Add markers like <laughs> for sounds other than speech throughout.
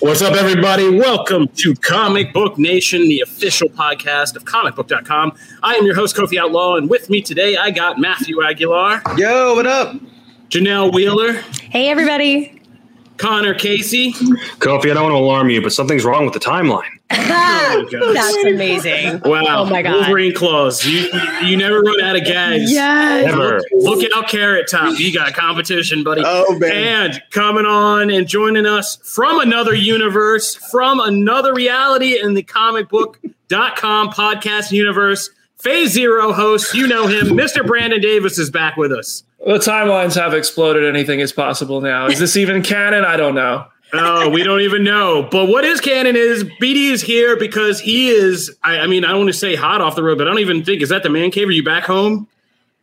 What's up, everybody? Welcome to Comic Book Nation, the official podcast of comicbook.com. I am your host, Kofi Outlaw, and with me today I got Matthew Aguilar, Yo, what up? Janelle Wheeler, Hey, everybody. Connor Casey. Kofi, I don't want to alarm you, but something's wrong with the timeline. That's amazing. Wow. Oh my God. Wolverine claws. You, you never run out of gags. Yes. Never. Look out, Carrot Top. You got competition, buddy. Oh, man. And coming on and joining us from another universe, from another reality in the comicbook.com podcast universe, Phase Zero host, you know him, Mr. Brandon Davis is back with us. The timelines have exploded. Anything is possible now. Is this even canon? I don't know. Oh, we don't even know. But what is canon is BD is here because he is, I, I mean, I don't want to say hot off the road, but I don't even think, is that the man cave? Are you back home?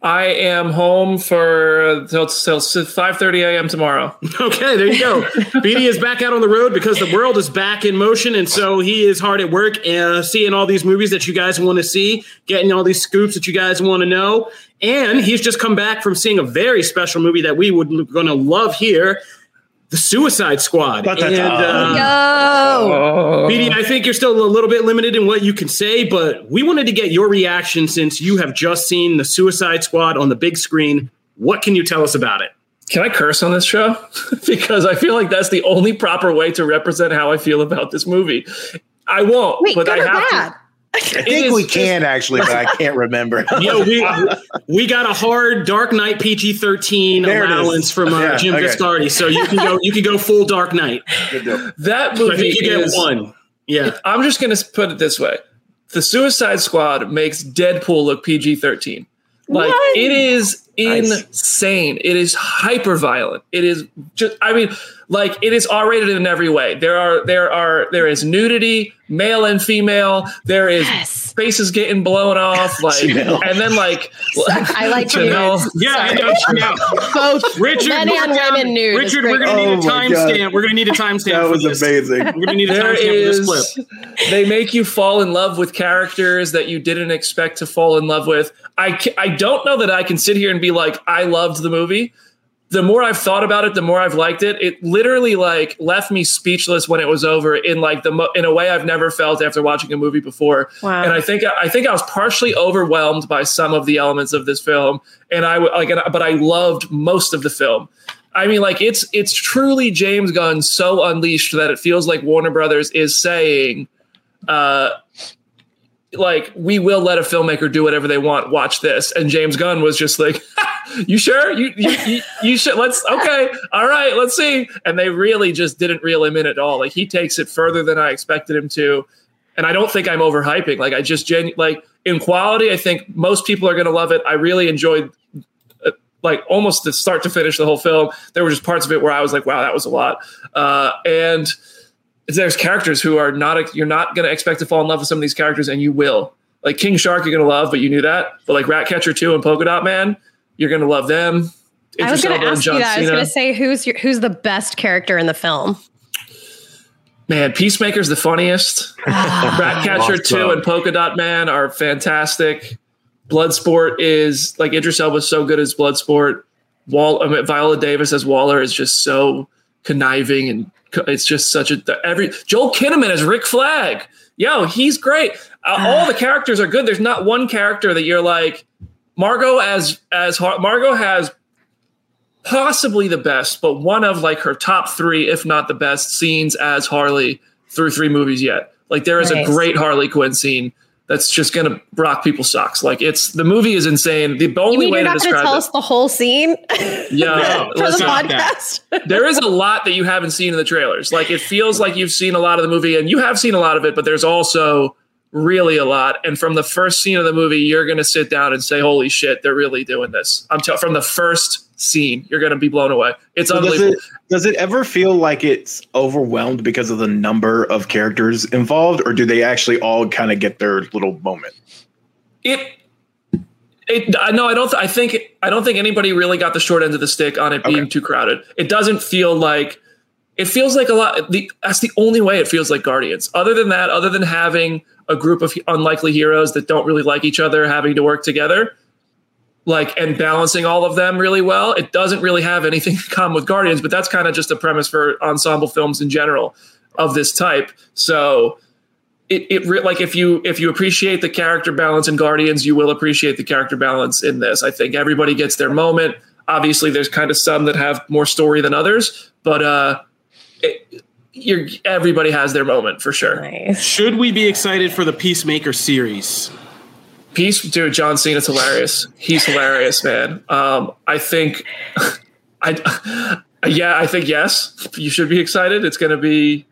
I am home for till, till 5:30 a.m. tomorrow. <laughs> Okay, there you go. BD is back out on the road because the world is back in motion, and so he is hard at work, uh, seeing all these movies that you guys want to see, getting all these scoops that you guys want to know, and he's just come back from seeing a very special movie that we would going to love here, The Suicide Squad. But And, that's- uh, Go. Oh, BD, I think you're still a little bit limited in what you can say, but we wanted to get your reaction since you have just seen The Suicide Squad on the big screen. What can you tell us about it? can I curse on this show? <laughs> because I feel like that's the only proper way to represent how I feel about this movie. I won't, Wait, but good I or have bad? to. I think we can actually, but I can't remember. <laughs> Yo, we we got a hard Dark Knight PG thirteen There allowance from uh, Yeah, Jim okay. Viscardi, so you can go you can go full Dark Knight. Good deal. That So I movie think you get is, one. Yeah, I'm just going to put it this way: the Suicide Squad makes Deadpool look PG-13. Like What? it is Nice. insane. It is hyper violent. It is just. I mean, like it is R-rated in every way. There are there are there is nudity, male and female. There is Yes. faces getting blown off, <laughs> like, and then like I like <laughs> Janelle. nudes. yeah. I Sorry. know. Now, <laughs> Both Richard, men and down- women nude. Richard, we're gonna need Oh a timestamp. We're gonna need a timestamp. That was this. amazing. We're gonna need a timestamp for this clip. they make you fall in love with characters that you didn't expect to fall in love with. I, I don't know that I can sit here and be like, I loved the movie. The more I've thought about it, the more I've liked it. It literally like left me speechless when it was over in like the mo- in a way I've never felt after watching a movie before. Wow. And I think I think I was partially overwhelmed by some of the elements of this film, and I like, but I loved most of the film. I mean, like it's it's truly James Gunn so unleashed that it feels like Warner Brothers is saying, uh, like we will let a filmmaker do whatever they want. Watch this, and James Gunn was just like, <laughs> "You sure? You you you, you should? Let's okay, all right, let's see." And they really just didn't reel him in at all. Like he takes it further than I expected him to, and I don't think I'm overhyping. Like I just genu- like in quality, I think most people are going to love it. I really enjoyed uh, like almost the start to finish the whole film. There were just parts of it where I was like, wow, that was a lot. Uh, and there's characters who are not, you're not going to expect to fall in love with some of these characters, and you will. Like King Shark, you're going to love, but you knew that. But like Ratcatcher 2 and Polka Dot Man, you're going to love them. I was going to and ask you John that. I was going to say who's your, who's the best character in the film? Man, Peacemaker's the funniest. Ah. <laughs> Ratcatcher 2 and Polka Dot Man are fantastic. Bloodsport is like Idris Elba is so good as Bloodsport. Wall, I mean, Viola Davis as Waller is just so conniving and co- it's just such a every Joel Kinnaman as Rick Flag. Yo, he's great. Uh, all the characters are good. There's not one character that you're like Margot as as Margot has possibly the best, but one of like her top three, if not the best, scenes as Harley through three movies yet. Like there is Nice. a great Harley Quinn scene that's just gonna rock people's socks. Like it's the movie is insane. The You only mean way you're to not going to describe tell it, us the whole scene <laughs> yeah, for the listen, stop that. podcast? there is a lot that you haven't seen in the trailers. Like it feels like you've seen a lot of the movie, and you have seen a lot of it, but there's also really a lot. And from the first scene of the movie, you're going to sit down and say, "Holy shit, they're really doing this!" I'm tell from the first scene, you're going to be blown away. It's So does unbelievable. it does it ever feel like it's overwhelmed because of the number of characters involved, or do they actually all kind of get their little moment? It. It, I no, I don't. Th- I think I don't think anybody really got the short end of the stick on it being Okay. too crowded. It doesn't feel like it feels like a lot. The, that's the only way it feels like Guardians. Other than that, other than having a group of unlikely heroes that don't really like each other having to work together, like and balancing all of them really well, it doesn't really have anything <laughs> in common with Guardians. But that's kind of just a premise for ensemble films in general of this type. So it, it re- like if you if you appreciate the character balance in Guardians, you will appreciate the character balance in this. I think everybody gets their moment. Obviously, there's kind of some that have more story than others, but uh, it, you're everybody has their moment for sure. Nice. Should we be excited for the Peacemaker series? Peace, dude. John Cena's hilarious. He's hilarious, man. Um, I think, <laughs> I, yeah, I think yes. You should be excited. It's going to be.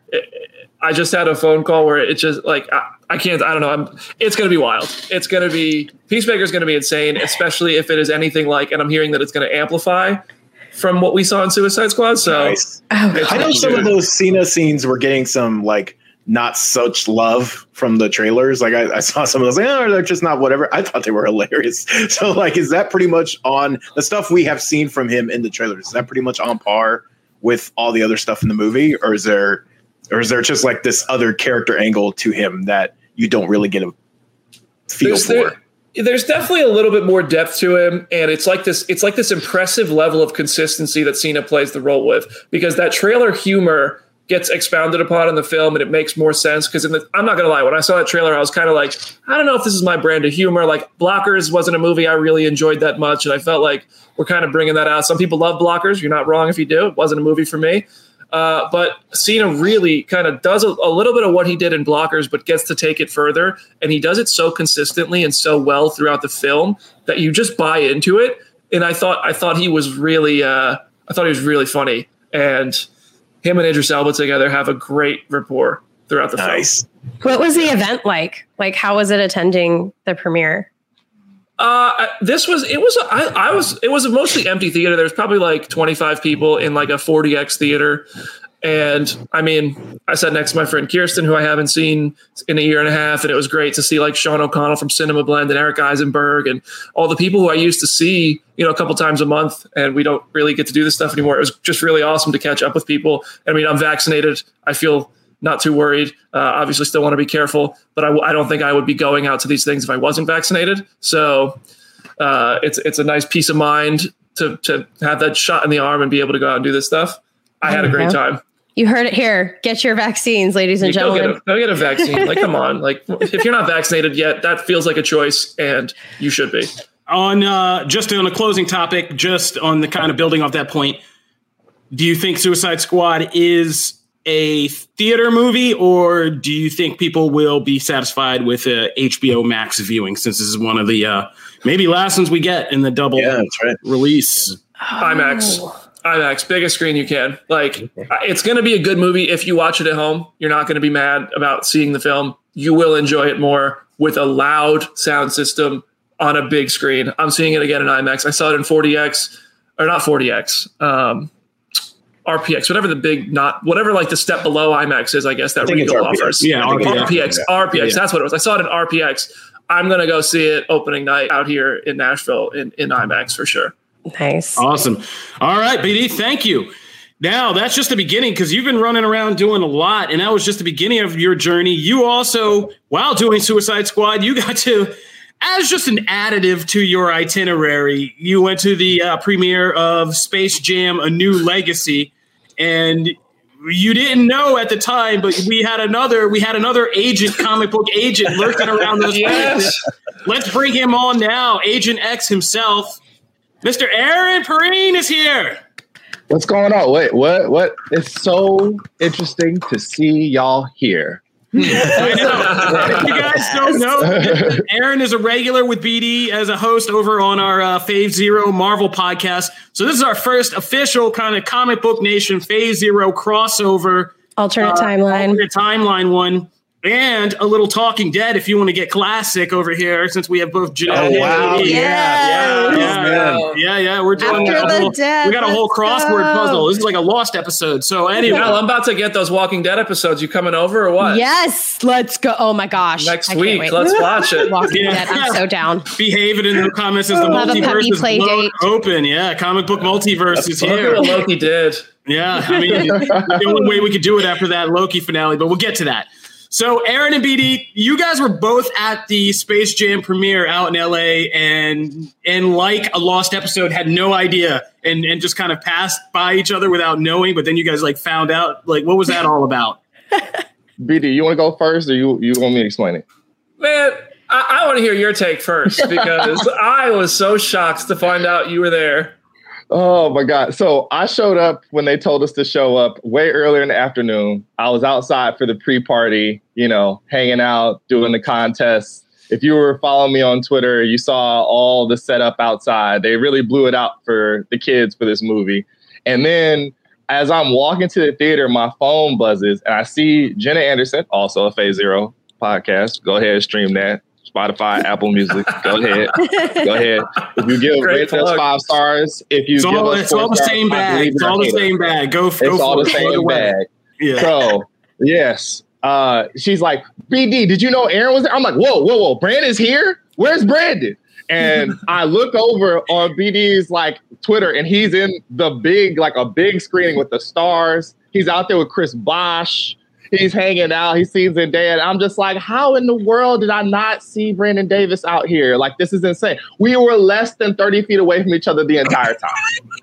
I just had a phone call where it just like I, I can't. I don't know. I'm. It's going to be wild. It's going to be Peacemaker's going to be insane, especially if it is anything like. And I'm hearing that it's going to amplify from what we saw in Suicide Squad. So Nice. Oh, I know some of those Cena scenes were getting some like not such love from the trailers. Like I, I saw some of those, like, oh, they're just not whatever. I thought they were hilarious. <laughs> So like, is that pretty much on the stuff we have seen from him in the trailers? Is that pretty much on par with all the other stuff in the movie, or is there, or is there just like this other character angle to him that you don't really get a feel there's, for? there- there's definitely a little bit more depth to him, and it's like this. It's like this impressive level of consistency that Cena plays the role with, because that trailer humor gets expounded upon in the film, and it makes more sense. Because I'm not gonna lie, when I saw that trailer, I was kind of like, I don't know if this is my brand of humor. Like Blockers wasn't a movie I really enjoyed that much, and I felt like we're kind of bringing that out. Some people love Blockers. You're not wrong if you do. It wasn't a movie for me. Uh, but Cena really kind of does a, a little bit of what he did in Blockers, but gets to take it further. And he does it so consistently and so well throughout the film that you just buy into it. And I thought I thought he was really uh, I thought he was really funny. And him and Idris Elba together have a great rapport throughout the film. Nice. What was the event like? Like, how was it attending the premiere? Uh, this was it was I, I was it was a mostly empty theater. There was probably like 25 people in like a 40x theater, and I mean, I sat next to my friend Kirsten, who I haven't seen in a year and a half, and it was great to see like Sean O'Connell from Cinema Blend and Eric Eisenberg and all the people who I used to see, you know, a couple times a month, and we don't really get to do this stuff anymore. It was just really awesome to catch up with people. I mean, I'm vaccinated. I feel not too worried. Uh, obviously, still want to be careful, but I, w- I don't think I would be going out to these things if I wasn't vaccinated. So uh, it's it's a nice peace of mind to to have that shot in the arm and be able to go out and do this stuff. I had a great time. You heard it here. Get your vaccines, ladies and You go, get gentlemen. a, go get a vaccine. Like, come on. Like, if you're not vaccinated yet, that feels like a choice, and you should be. On uh, just on a closing topic, just on the kind of building off that point, do you think Suicide Squad is a theater movie, or do you think people will be satisfied with a HBO Max viewing? Since this is one of the uh, maybe last ones we get in the double Yeah, that's right. release. IMAX. Oh. IMAX, biggest screen you can. Like, it's going to be a good movie if you watch it at home. You're not going to be mad about seeing the film. You will enjoy it more with a loud sound system on a big screen. I'm seeing it again in IMAX. I saw it in 40x, or not 40x, um, RPX, whatever the big, not whatever like the step below IMAX is. I guess that I think it's Regal RPX. offers. Yeah, I think it's RPX, RPX. Yeah. That's what it was. I saw it in RPX. I'm gonna go see it opening night out here in Nashville in, in IMAX for sure. Nice. Awesome. All right, BD, thank you. Now, that's just the beginning because you've been running around doing a lot, and that was just the beginning of your journey. You also, while doing Suicide Squad, you got to, as just an additive to your itinerary, you went to the uh, premiere of Space Jam A New Legacy, and you didn't know at the time, but we had another we had another agent, comic book agent, lurking around those <laughs> places. Let's bring him on now. Agent X himself, Mr. Aaron Perrine is here. What's going on? Wait, what? What? It's so interesting to see y'all here. <laughs> I know. If you guys don't know, Aaron is a regular with BD as a host over on our uh, Phase Zero Marvel podcast. So this is our first official kind of comic book nation Phase Zero crossover Alternate uh, timeline. alternate timeline one. And a little Talking Dead if you want to get classic over here, since we have both Jeanette Oh, wow. BD. Yes. Yeah, yeah, yeah, yeah. We're doing After a the whole, death, we got a whole crossword go. puzzle. This is like a lost episode. So anyway, Well, I'm about to get those Walking Dead episodes. You coming over or what? Yes, let's go. Oh my gosh. Next I week, let's watch it. <laughs> Walking Yeah. Dead. I'm so down. behave it in the comments as the Have a multiverse is play date. open. Yeah, comic book multiverse is here. Loki did. Yeah, I mean, the only way we could do it after that Loki finale, but we'll get to that. So, Aaron and BD, you guys were both at the Space Jam premiere out in LA, and and like a lost episode, had no idea, and and just kind of passed by each other without knowing. But then you guys like found out, like, what was that all about? <laughs> BD, you want to go first, or you you want me to explain it? Man, I, I want to hear your take first <laughs> because I was so shocked to find out you were there. Oh my god! So I showed up when they told us to show up way earlier in the afternoon. I was outside for the pre-party, you know, hanging out, doing the contest. If you were following me on Twitter, you saw all the setup outside. They really blew it out for the kids for this movie. And then as I'm walking to the theater, my phone buzzes and I see Jenna Anderson, also a Phase Zero podcast. Go ahead, stream that. Spotify, Apple Music. Go ahead. Go <laughs> ahead. If you give Great rate us five stars, if you It's give all us it's four all the stars, same bag. It's all the our same bag. Go, f- go It's for all the it same away. bag. Yeah. So yes, uh, she's like, BD, did you know Aaron was there? I'm like, whoa, whoa, whoa, Brandon's here. Where's Brandon? And <laughs> I look over on BD's like Twitter, and he's in the big, like a big screening with the stars. He's out there with Chris Bosh. He's hanging out. He sees Zendaya. And I'm just like, how in the world did I not see Brandon Davis out here? Like, this is insane. We were less than 30 feet away from each other the entire time.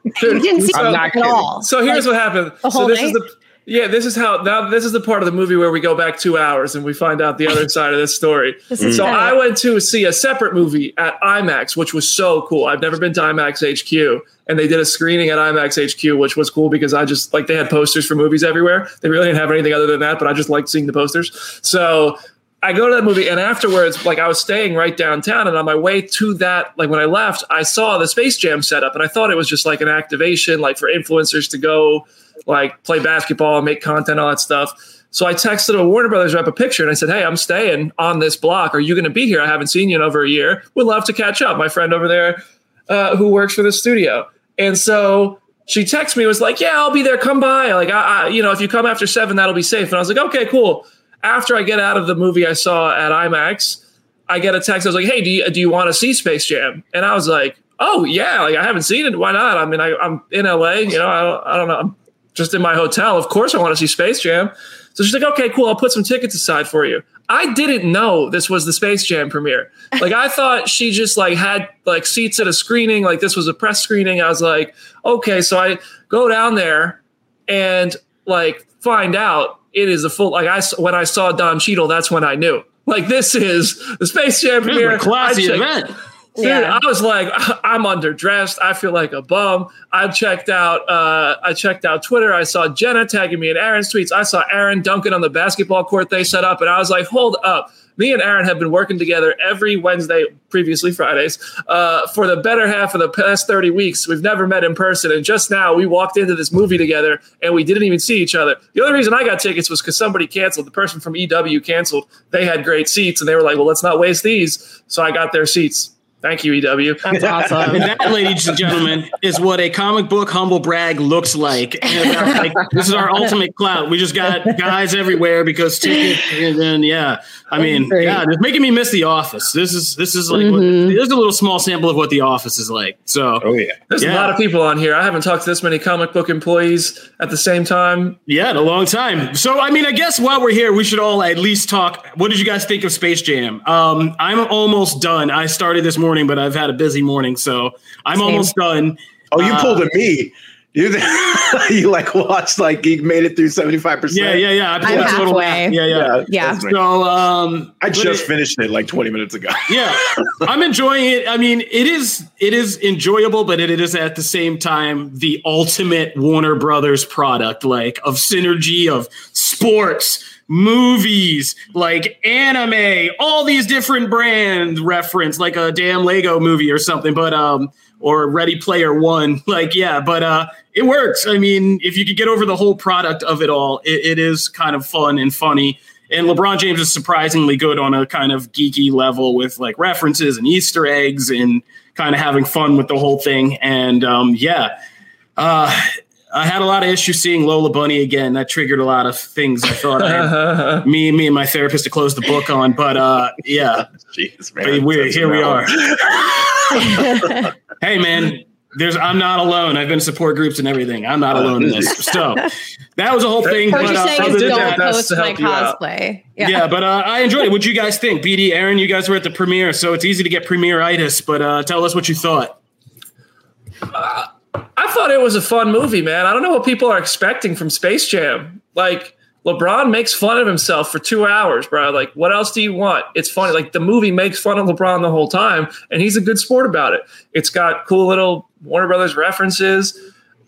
<laughs> You didn't see I'm it not at kidding. all. So here's what happened. So whole this is the yeah, this is how now this is the part of the movie where we go back two hours and we find out the other <laughs> side of this story. This is So. I went to see a separate movie at IMAX, which was so cool. I've never been to IMAX HQ, and they did a screening at IMAX HQ, which was cool because I just like they had posters for movies everywhere. They really didn't have anything other than that, but I just liked seeing the posters. So I go to that movie, and afterwards, like I was staying right downtown, and on my way to that, like when I left, I saw the Space Jam setup, and I thought it was just like an activation, like for influencers to go like play basketball and make content, all that stuff. So I texted a Warner Brothers rep a picture and I said, Hey, I'm staying on this block. Are you going to be here? I haven't seen you in over a year. Would love to catch up. My friend over there uh, who works for the studio. And so she texted me, was like, Yeah, I'll be there. Come by. Like, I, I, you know, if you come after seven, that'll be safe. And I was like, Okay, cool. After I get out of the movie I saw at IMAX, I get a text. I was like, Hey, do you, do you want to see Space Jam? And I was like, Oh, yeah. Like, I haven't seen it. Why not? I mean, I, I'm in LA, you know, I don't, I don't know. I'm just in my hotel. Of course, I want to see Space Jam. So she's like, okay, cool. I'll put some tickets aside for you. I didn't know this was the Space Jam premiere. <laughs> Like, I thought she just like had like seats at a screening. Like this was a press screening. I was like, okay. So I go down there and like find out it is a full. Like I when I saw Don Cheadle, that's when I knew. Like this is the Space Jam This is premiere. a classy checked- event. Dude, Yeah. I was like, <laughs> I'm underdressed. I feel like a bum. I checked out. Uh, I checked out Twitter. I saw Jenna tagging me in Aaron's tweets. I saw Aaron dunking on the basketball court they set up, and I was like, hold up. Me and Aaron have been working together every Wednesday, previously Fridays, uh, for the better half of the past 30 weeks. We've never met in person, and just now we walked into this movie together, and we didn't even see each other. The only reason I got tickets was because somebody canceled. The person from EW canceled. They had great seats, and they were like, "Well, let's not waste these." So I got their seats. Thank you, EW. That's awesome. And that, ladies and gentlemen, is what a comic book humble brag looks like. And, like this is our ultimate clout. We just got guys everywhere because tickets, and then yeah, I mean, Great. yeah, it's making me miss the office. This is this is like what, Mhm. this is a little small sample of what the office is like. So Oh yeah. There's a lot of people on here. I haven't talked to this many comic book employees at the same time. yeah, in a long time. So I mean, I guess while we're here, we should all at least talk. What did you guys think of Space Jam? Um, I'm almost done. I started this morning, but I've had a busy morning, so I'm Same. almost done. Oh, you Uh, pulled a me. You <laughs> you like watched like you made it through seventy five percent. Yeah, yeah, yeah. I I'm pulled total halfway. math. Yeah, yeah. Yeah. So, um, I just it- finished it like twenty minutes ago. <laughs> yeah i'm enjoying it i mean it is it is enjoyable but it is at the same time the ultimate warner brothers product like of synergy of sports movies like anime all these different brand reference like a damn lego movie or something but um or ready player one <laughs> like yeah but uh it works. I mean if you could get over the whole product of it all it, it is kind of fun and funny. And LeBron James is surprisingly good on a kind of geeky level with like references and Easter eggs and kind of having fun with the whole thing. And um, yeah, uh, I had a lot of issues seeing Lola Bunny again. That triggered a lot of things I thought I had <laughs> me, me and my therapist to close the book on. But uh, yeah, Jeez, man. we're, here we are. <laughs> hey man, there's I'm not alone. I've been in support groups and everything. I'm not alone in <laughs> this. So that was a whole thing. What but, you're uh, saying is than don't that- that's post to my help you out. cosplay. yeah, but uh, I enjoyed it. What'd you guys think? BD, Aaron, you guys were at the premiere, so it's easy to get premiere-itis, but uh, tell us what you thought. I thought it was a fun movie, man. I don't know what people are expecting from Space Jam. Like LeBron makes fun of himself for two hours, bro. Like, what else do you want? It's funny. Like the movie makes fun of LeBron the whole time, and he's a good sport about it. It's got cool little Warner Brothers references.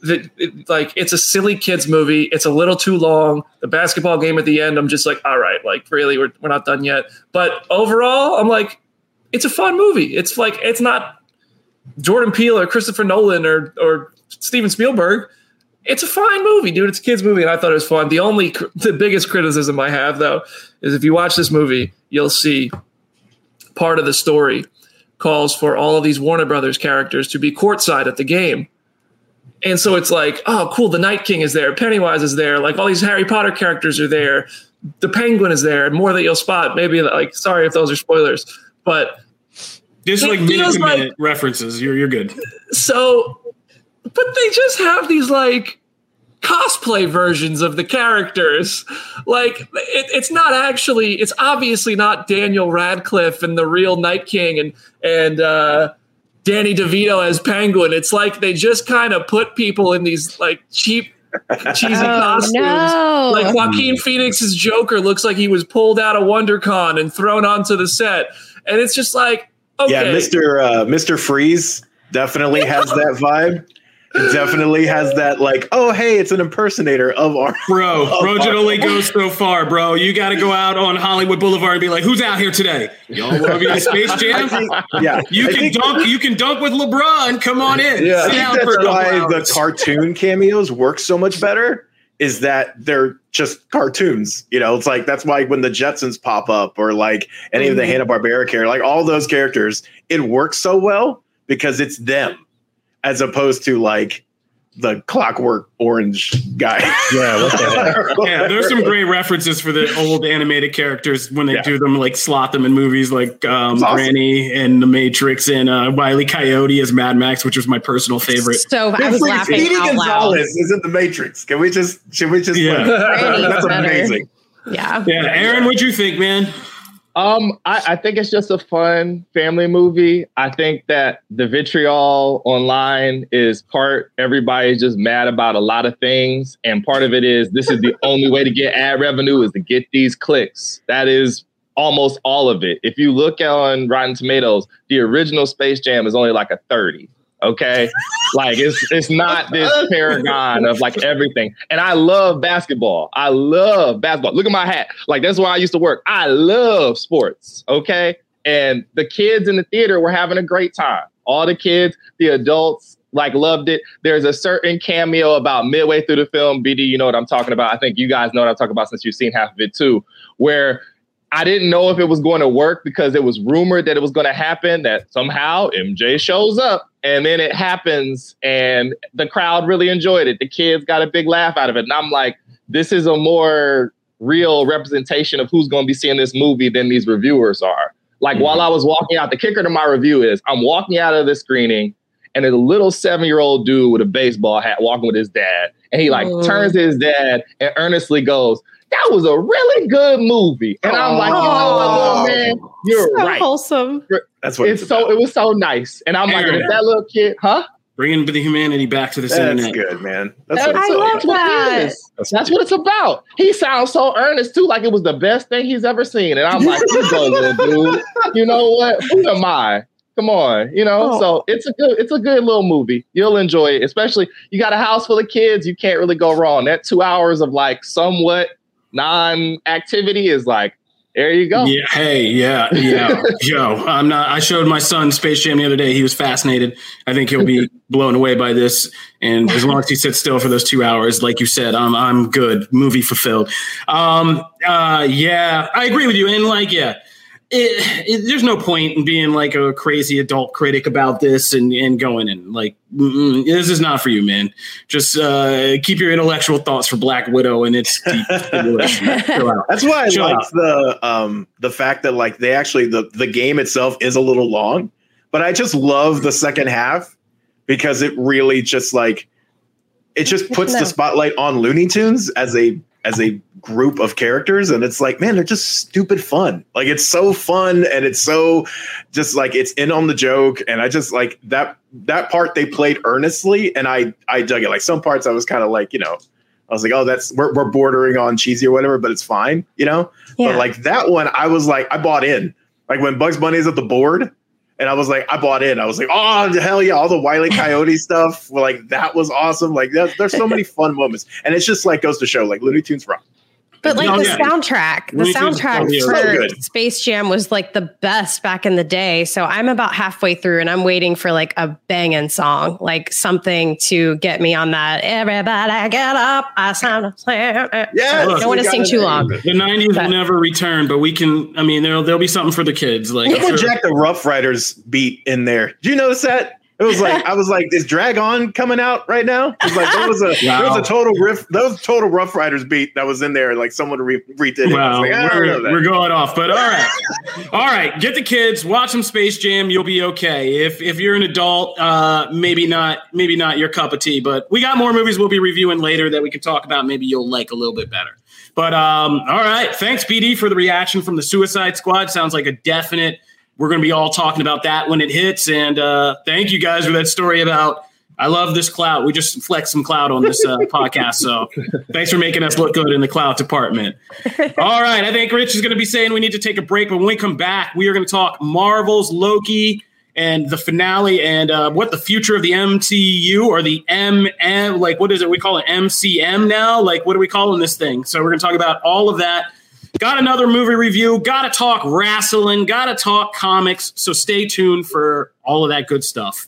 That it, like it's a silly kids movie. It's a little too long. The basketball game at the end, I'm just like, all right, like really, we're we're not done yet. But overall, I'm like, it's a fun movie. It's like it's not Jordan Peele or Christopher Nolan or or Steven Spielberg. It's a fine movie, dude. It's a kids movie, and I thought it was fun. The only the biggest criticism I have though is if you watch this movie, you'll see part of the story calls for all of these Warner Brothers characters to be courtside at the game. And so it's like, oh, cool. The Night King is there. Pennywise is there. Like all these Harry Potter characters are there. The Penguin is there. And more that you'll spot. Maybe like, sorry if those are spoilers, but Just like minute like- minute references. You're you're good. so but they just have these like cosplay versions of the characters like it, it's not actually it's obviously not daniel radcliffe and the real night king and and uh danny devito as penguin it's like they just kind of put people in these like cheap cheesy <laughs> Oh, costumes no. like Joaquin Phoenix's Joker looks like he was pulled out of WonderCon and thrown onto the set, and it's just like, okay, Yeah, Mr. Uh, Mr. Freeze definitely has <laughs> that vibe. It definitely has that like, oh hey, it's an impersonator of our <laughs> Bro, bro, it fuck. only goes so far, bro. You got to go out on Hollywood Boulevard and be like, "Who's out here today? Y'all want to be in Space <laughs> Jam? think, yeah, You I can dunk. You can dunk with LeBron. Come on in. Yeah. That's for a couple why the cartoon cameos work so much better. Is that they're just cartoons? You know, it's like that's why when the Jetsons pop up or like any of the Mm-hmm. Hanna Barbera characters, like all those characters, it works so well because it's them, as opposed to like the Clockwork Orange guy. Yeah, what the heck? <laughs> yeah, there's some great references for the old animated characters when they Yeah. do them, like slot them in movies like um, awesome. Granny and The Matrix and uh, Wiley Coyote as Mad Max, which was my personal favorite. So I was laughing Speedy out loud. Gonzalez is in the Matrix. Can we just? Should we just? Yeah. Granny's that's better. amazing. Yeah. Yeah, Aaron, what'd you think, man? Um, I, I think it's just a fun family movie. I think that the vitriol online is part everybody's just mad about a lot of things, and part of it is this is the <laughs> only way to get ad revenue is to get these clicks. That is almost all of it. If you look on Rotten Tomatoes, the original Space Jam is only like a 30. Okay. like it's it's not this <laughs> paragon of like everything. And I love basketball. I love basketball. Look at my hat. Like that's where I used to work. I love sports. Okay. And the kids in the theater were having a great time. All the kids, the adults, like loved it. There's a certain cameo about midway through the film. BD, you know what I'm talking about. I think you guys know what I'm talking about since you've seen half of it too, where I didn't know if it was going to work because it was rumored that it was going to happen, that somehow MJ shows up and then it happens and the crowd really enjoyed it. The kids got a big laugh out of it. And I'm like, this is a more real representation of who's going to be seeing this movie than these reviewers are. Like while mm-hmm. I was walking out, the kicker to my review is I'm walking out of the screening and there's a little seven year old dude with a baseball hat walking with his dad. And he like Oh. turns mm. to his dad and earnestly goes, That was a really good movie. And I'm like, you know what, little man, you're So right. wholesome. That's what It's so it was so nice. And I'm like, if that little kid, huh? Bringing the humanity back to this That's internet. good, man. That's That's, what it's I love about. that's what that. it is. That's what it's about. He sounds so earnest too, like it was the best thing he's ever seen. And I'm like, you go, little dude. You know what? Who am I? Come on, you know. Oh. So it's a good, it's a good little movie. You'll enjoy it, especially you got a house full of kids. You can't really go wrong. That two hours of like somewhat non-activity is like, there you go. Yeah. Hey. Yeah. Yeah. <laughs> Joe, I'm not. I showed my son Space Jam the other day. He was fascinated. I think he'll be <laughs> blown away by this. And as long as he sits still for those two hours, like you said, I'm I'm good. Movie fulfilled. Um. Uh. Yeah. I agree with you. And like, yeah. It, it, there's no point in being like a crazy adult critic about this and, and going and like this is not for you, man. Just uh, keep your intellectual thoughts for Black Widow and its deep <laughs> stimulation. Chill out. That's why I Chill like out. the um the fact that like they actually the the game itself is a little long, but I just love the second half because it really just like it just puts No. the spotlight on Looney Tunes as a as a group of characters and it's like man they're just stupid fun like it's so fun and it's so just like it's in on the joke and i just like that that part they played earnestly and i i dug it like some parts i was kind of like you know i was like oh that's we're, we're bordering on cheesy or whatever but it's fine you know Yeah. but like that one, I was like, I bought in. Like when Bugs Bunny is at the board, and I was like, I bought in. I was like, oh hell yeah, all the Wiley <laughs> Coyote stuff. well, Like that was awesome. Like there's, there's so many fun moments, and it's just like goes to show like Looney Tunes rock. But like Oh, the yeah. soundtrack, the Looney Tunes is soundtrack probably so for. Space Jam was like the best back in the day. So I'm about halfway through and I'm waiting for like a banging song, like something to get me on that. Everybody get up. I sound. Like Yeah, I don't want to sing too long. The '90s will never return, but we can. I mean, there'll there'll be something for the kids. Like They put Jack the Ruff Ryders beat in there. Did you notice that? It was like I was like, is <laughs> Drag On coming out right now? It was like there was a there was a total riff, that was total Ruff Ryders beat that was in there. Like someone re- redid it. I Wow, like, I don't know we're, we're going off, but all right, all right. Get the kids, watch some Space Jam. You'll be okay. If if you're an adult, uh, maybe not, maybe not your cup of tea. But we got more movies we'll be reviewing later that we can talk about. Maybe you'll like a little bit better. But um, all right, thanks BD for the reaction from the Suicide Squad. Sounds like a definite. We're going to be all talking about that when it hits. And uh, thank you guys for that story about. I love this cloud. We just flex some cloud on this uh, <laughs> podcast. So thanks for making us look good in the cloud department. All right. I think Rich is going to be saying we need to take a break, but when we come back, we are going to talk Marvel's Loki and the finale and uh, what the future of the MCU or the MM, like what is it? We call it MCM now. Like what are we calling this thing? So we're going to talk about all of that. Got another movie review. Got to talk wrestling. Got to talk comics. So stay tuned for all of that good stuff.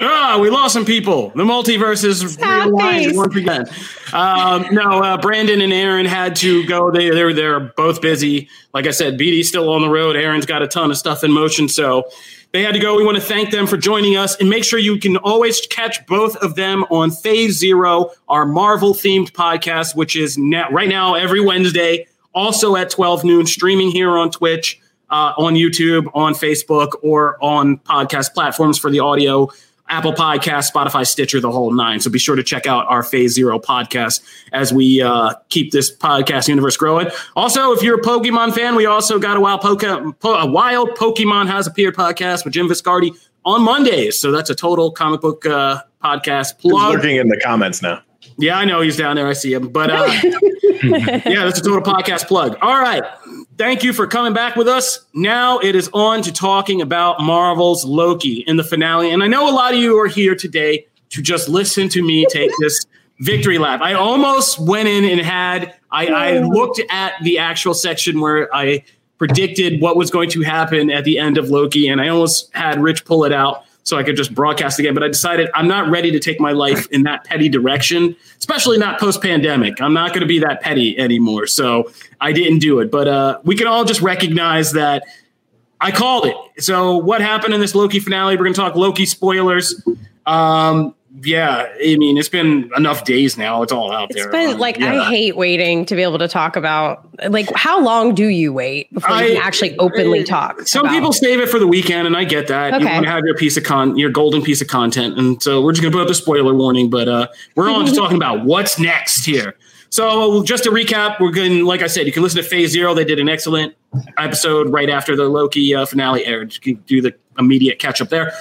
Ah, we lost some people. The multiverse is realigned once again. Um, no, uh, Brandon and Aaron had to go. They they're they're both busy. Like I said, BD's still on the road. Aaron's got a ton of stuff in motion, so they had to go. We want to thank them for joining us, and make sure you can always catch both of them on Phase Zero, our Marvel themed podcast, which is now right now every Wednesday, also at twelve noon, streaming here on Twitch. Uh, on YouTube, on Facebook, or on podcast platforms for the audio. Apple Podcast, Spotify, Stitcher, the whole nine. So be sure to check out our Phase Zero podcast as we uh, keep this podcast universe growing. Also, if you're a Pokemon fan, we also got a wild, Poke- po- a wild Pokemon Has Appeared podcast with Jim Viscardi on Mondays. So that's a total comic book uh, podcast Who's plug. lurking in the comments now? Yeah, I know he's down there. I see him. But uh, <laughs> yeah, that's a total podcast plug. All right. Thank you for coming back with us. Now it is on to talking about Marvel's Loki in the finale. And I know a lot of you are here today to just listen to me take this victory lap. I almost went in and had, I, I looked at the actual section where I predicted what was going to happen at the end of Loki, and I almost had Rich pull it out so I could just broadcast again. But I decided I'm not ready to take my life in that petty direction, especially not post pandemic. I'm not going to be that petty anymore. So I didn't do it. But uh, we can all just recognize that I called it. So what happened in this Loki finale? We're going to talk Loki spoilers. Um, yeah, I mean, it's been enough days now. It's all out It's there. been Um, like yeah. I hate waiting to be able to talk about like how long do you wait before you I- can actually openly talk? Some people save it for the weekend, and I get that. Okay. You want to have your piece of con, your golden piece of content, and so we're just gonna put up the spoiler warning. But uh, we're on to <laughs> talking about what's next here. So just to recap, we're going. Like I said, you can listen to Phase Zero. They did an excellent episode right after the Loki uh, finale aired. You can do the immediate catch up there.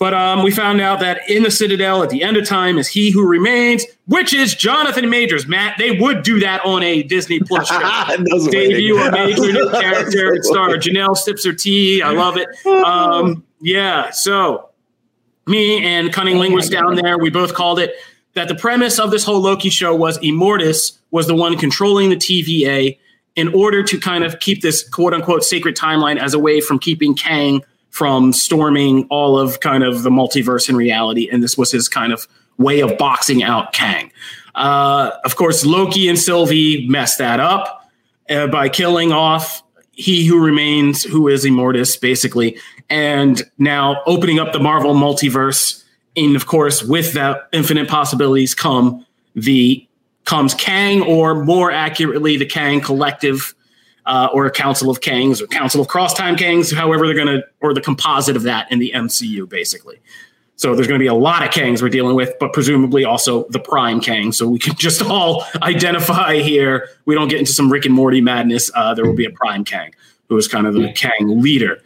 But um, we found out that in the Citadel at the end of time is He Who Remains, which is Jonathan Majors. Matt, they would do that on a Disney Plus show <laughs> debut a major new <laughs> character. It starred Janelle Stipser T. I love it. Um, yeah, so me and Cunning Linguist down there, we both called it that the premise of this whole Loki show was Immortus was the one controlling the TVA in order to kind of keep this quote unquote sacred timeline as a way from keeping Kang from storming all of kind of the multiverse in reality. And this was his kind of way of boxing out Kang. Uh, of course, Loki and Sylvie messed that up uh, by killing off he who remains, who is Immortus, basically, and now opening up the Marvel multiverse. And of course, with that infinite possibilities come the comes Kang, or more accurately, the Kang Collective, uh, or a Council of Kangs, or Council of Cross Time Kangs, however they're gonna, or the composite of that in the MCU, basically. So there's going to be a lot of Kangs we're dealing with, but presumably also the Prime Kang. So we can <laughs> just all identify here. We don't get into some Rick and Morty madness. Uh, there will be a Prime Kang, who is kind of the Kang leader.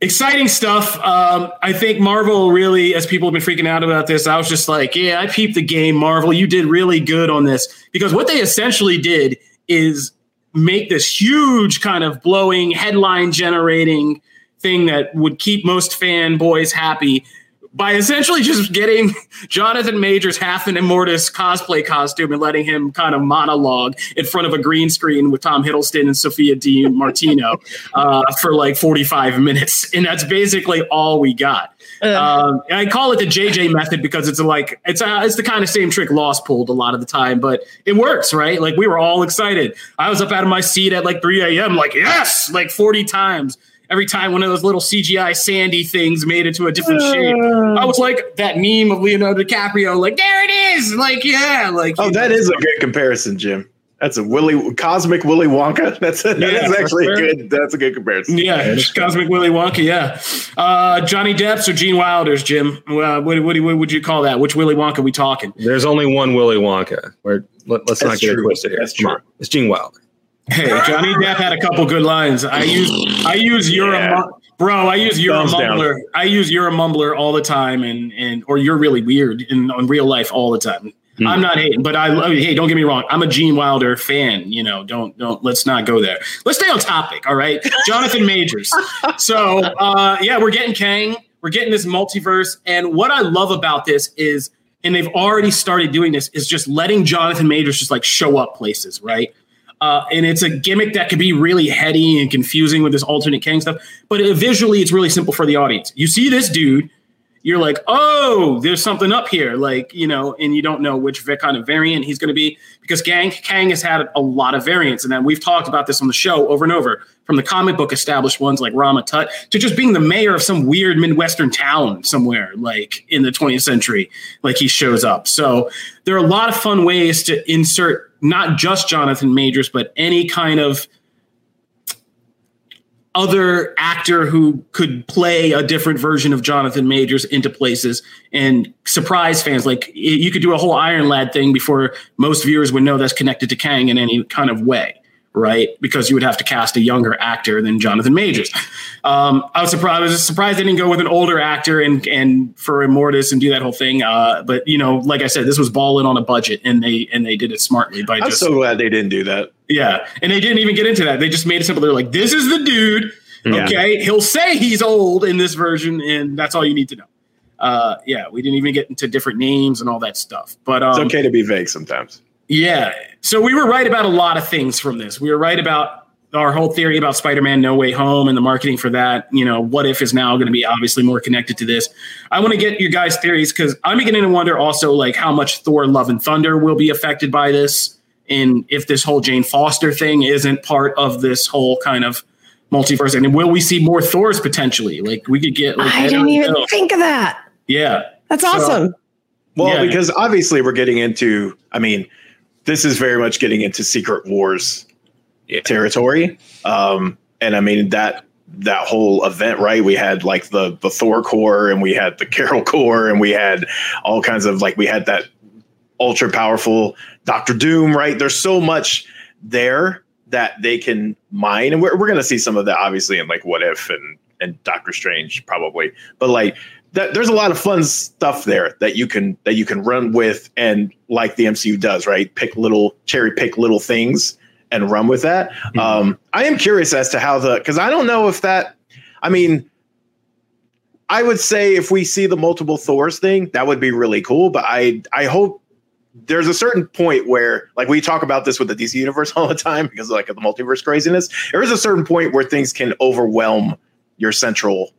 Exciting stuff. Um, I think Marvel really, as people have been freaking out about this, I was just like, yeah, I peeped the game. Marvel, you did really good on this because what they essentially did is make this huge kind of blowing headline generating thing that would keep most fanboys happy by essentially just getting Jonathan Majors half an Immortus cosplay costume and letting him kind of monologue in front of a green screen with Tom Hiddleston and Sophia Di <laughs> Martino uh, for like 45 minutes. And that's basically all we got. Um, I call it the JJ method because it's like it's a, it's the kind of same trick Lost pulled a lot of the time, but it works, right? Like we were all excited. I was up out of my seat at like 3 a.m. like yes, like 40 times. Every time one of those little CGI sandy things made into a different shape, I was like that meme of Leonardo DiCaprio, like there it is, like yeah, like Oh, you that know. is a good comparison, Jim. That's a Willy cosmic Willy Wonka. <laughs> That's a, Yeah, that's actually sure. good. That's a good comparison. Yeah, Cosmic Willy Wonka. Yeah, uh, Johnny Depp's or Gene Wilder's. Jim, uh, what, what, what would you call that? Which Willy Wonka we talking? There's only one Willy Wonka. Where let, us not That's get it true. twisted here. That's Come true. on, it's Gene Wilder. Hey, Johnny Depp had a couple good lines. I use I use you're Yeah. a bro. I use you're Thumbs a down. mumbler. I use you're a mumbler all the time, and and or you're really weird in on real life all the time. Hmm. I'm not hating, but I love. Hey, don't get me wrong. I'm a Gene Wilder fan. You know, don't don't. Let's not go there. Let's stay on topic. All right, <laughs> Jonathan Majors. So uh, yeah, we're getting Kang. We're getting this multiverse, and what I love about this is, and they've already started doing this, is just letting Jonathan Majors just like show up places, right? Uh, and it's a gimmick that could be really heady and confusing with this alternate Kang stuff. But uh, visually, it's really simple for the audience. You see this dude, you're like, oh, there's something up here, like you know, and you don't know which kind of variant he's going to be because Gang Kang has had a lot of variants, and then we've talked about this on the show over and over, from the comic book established ones like Rama Tut to just being the mayor of some weird midwestern town somewhere, like in the 20th century, like he shows up. So there are a lot of fun ways to insert not just Jonathan Majors, but any kind of other actor who could play a different version of Jonathan Majors into places and surprise fans. Like you could do a whole Iron Lad thing before most viewers would know that's connected to Kang in any kind of way, right? Because you would have to cast a younger actor than Jonathan Majors. Um, I was surprised. I was surprised they didn't go with an older actor and and for Immortus and do that whole thing. Uh, but you know, like I said, this was balling on a budget, and they and they did it smartly by I'm just so glad they didn't do that. yeah, and they didn't even get into that. They just made it simple. They're like, "This is the dude." Yeah. Okay, he'll say he's old in this version, and that's all you need to know. Uh, yeah, we didn't even get into different names and all that stuff. But um, It's okay to be vague sometimes. Yeah, so we were right about a lot of things from this. We were right about our whole theory about Spider-Man No Way Home and the marketing for that. You know, what if is now going to be obviously more connected to this. I want to get your guys' theories because I'm beginning to wonder also like how much Thor: Love and Thunder will be affected by this, and if this whole Jane Foster thing isn't part of this whole kind of multiverse, and will we see more Thors potentially? Like we could get. Like, I don't didn't even know. think of that. Yeah. That's So- awesome. Well, Yeah. because obviously we're getting into, I mean, this is very much getting into Secret Wars territory. Um, and I mean that that whole event, right? We had like the the Thor Corps and we had the Carol Corps and we had all kinds of like we had that ultra powerful Doctor Doom, right? There's so much there that they can mine, and we're we're gonna see some of that obviously in like What If and and Doctor Strange probably, but like that there's a lot of fun stuff there that you can that you can run with and like the MCU does, right? Pick little cherry pick little things and run with that. Um, I am curious as to how the because I don't know if that. I mean, I would say if we see the multiple Thors thing, that would be really cool. But I I hope there's a certain point where like we talk about this with the DC universe <laughs> all the time because of, like of the multiverse craziness. There is a certain point where things can overwhelm your central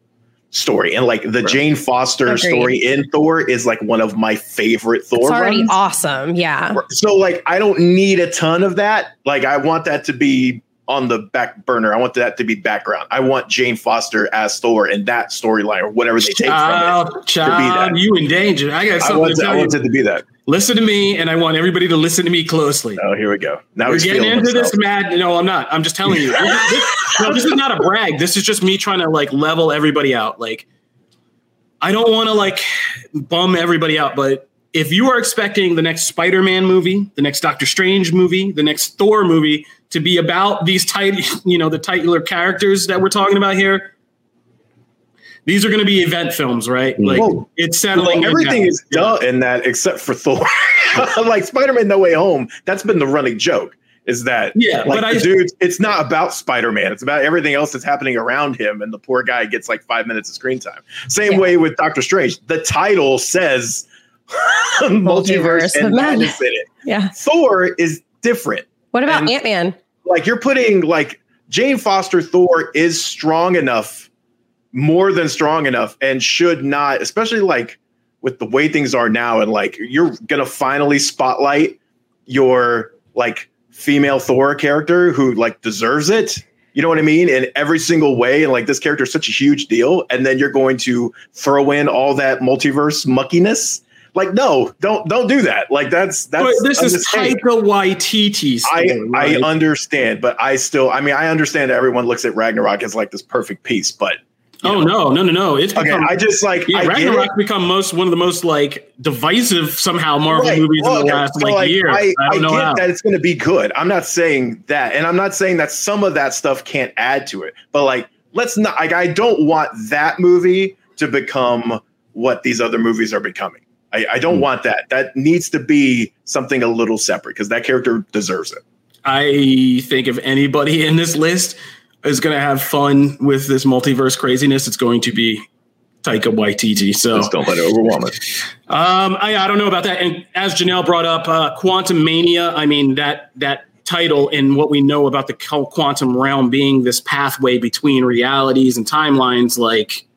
story. And like the Jane Foster Agreed. story in Thor is like one of my favorite Thor It's already runs. awesome. Yeah. So like I don't need a ton of that. Like I want that to be on the back burner. I want that to be background. I want Jane Foster as Thor in that storyline or whatever they take from it Child, it. child, you in danger. I got I something want, to to, I tell you. want it to be that. Listen to me, and I want everybody to listen to me closely. Oh, here we go. Now We're getting into himself. this mad. No, I'm not. I'm just telling you. <laughs> This, no, this is not a brag. This is just me trying to like level everybody out. Like, I don't want to like bum everybody out, but if you are expecting the next Spider-Man movie, the next Doctor Strange movie, the next Thor movie to be about these tight, <laughs> you know, the titular characters that we're talking about here, these are going to be event films, right? Mm-hmm. Like, Well, it's settling. Well, everything is done in that except for Thor. <laughs> like Spider-Man No Way Home, that's been the running joke. Is that Yeah, like but I- the dude? It's not about Spider-Man. It's about everything else that's happening around him, and the poor guy gets like five minutes of screen time. Same Yeah. way with Doctor Strange. The title says multiverse <laughs> Multiverse and of madness in it. <laughs> Yeah. Thor is different. What about And- Ant Man? Like you're putting like Jane Foster Thor is strong enough, more than strong enough, and should not, especially like with the way things are now, and like you're gonna finally spotlight your like female Thor character who like deserves it. You know what I mean? In every single way. And like this character is such a huge deal. And then you're going to throw in all that multiverse muckiness. Like, no, don't don't do that. Like that's that's But this is. Taika Waititi. I, I understand, but I still, I mean, I understand that everyone looks at Ragnarok as like this perfect piece, but Oh no, no, no, no! It's okay, become, I just like, yeah, I Ragnarok become most one of the most like divisive somehow Marvel Right. movies Well, in the last so, like, year. I, I I, don't know get how. that it's going to be good. I'm not saying that, and I'm not saying that some of that stuff can't add to it. But like, let's not. Like, I don't want that movie to become what these other movies are becoming. I, I don't hmm. want that. That needs to be something a little separate because that character deserves it. I think if anybody in this list is going to have fun with this multiverse craziness, it's going to be Taika Waititi. So Just don't let it overwhelm it. Um, I, I don't know about that. And as Janelle brought up, uh, Quantumania. I mean that that title and what we know about the quantum realm being this pathway between realities and timelines. Like,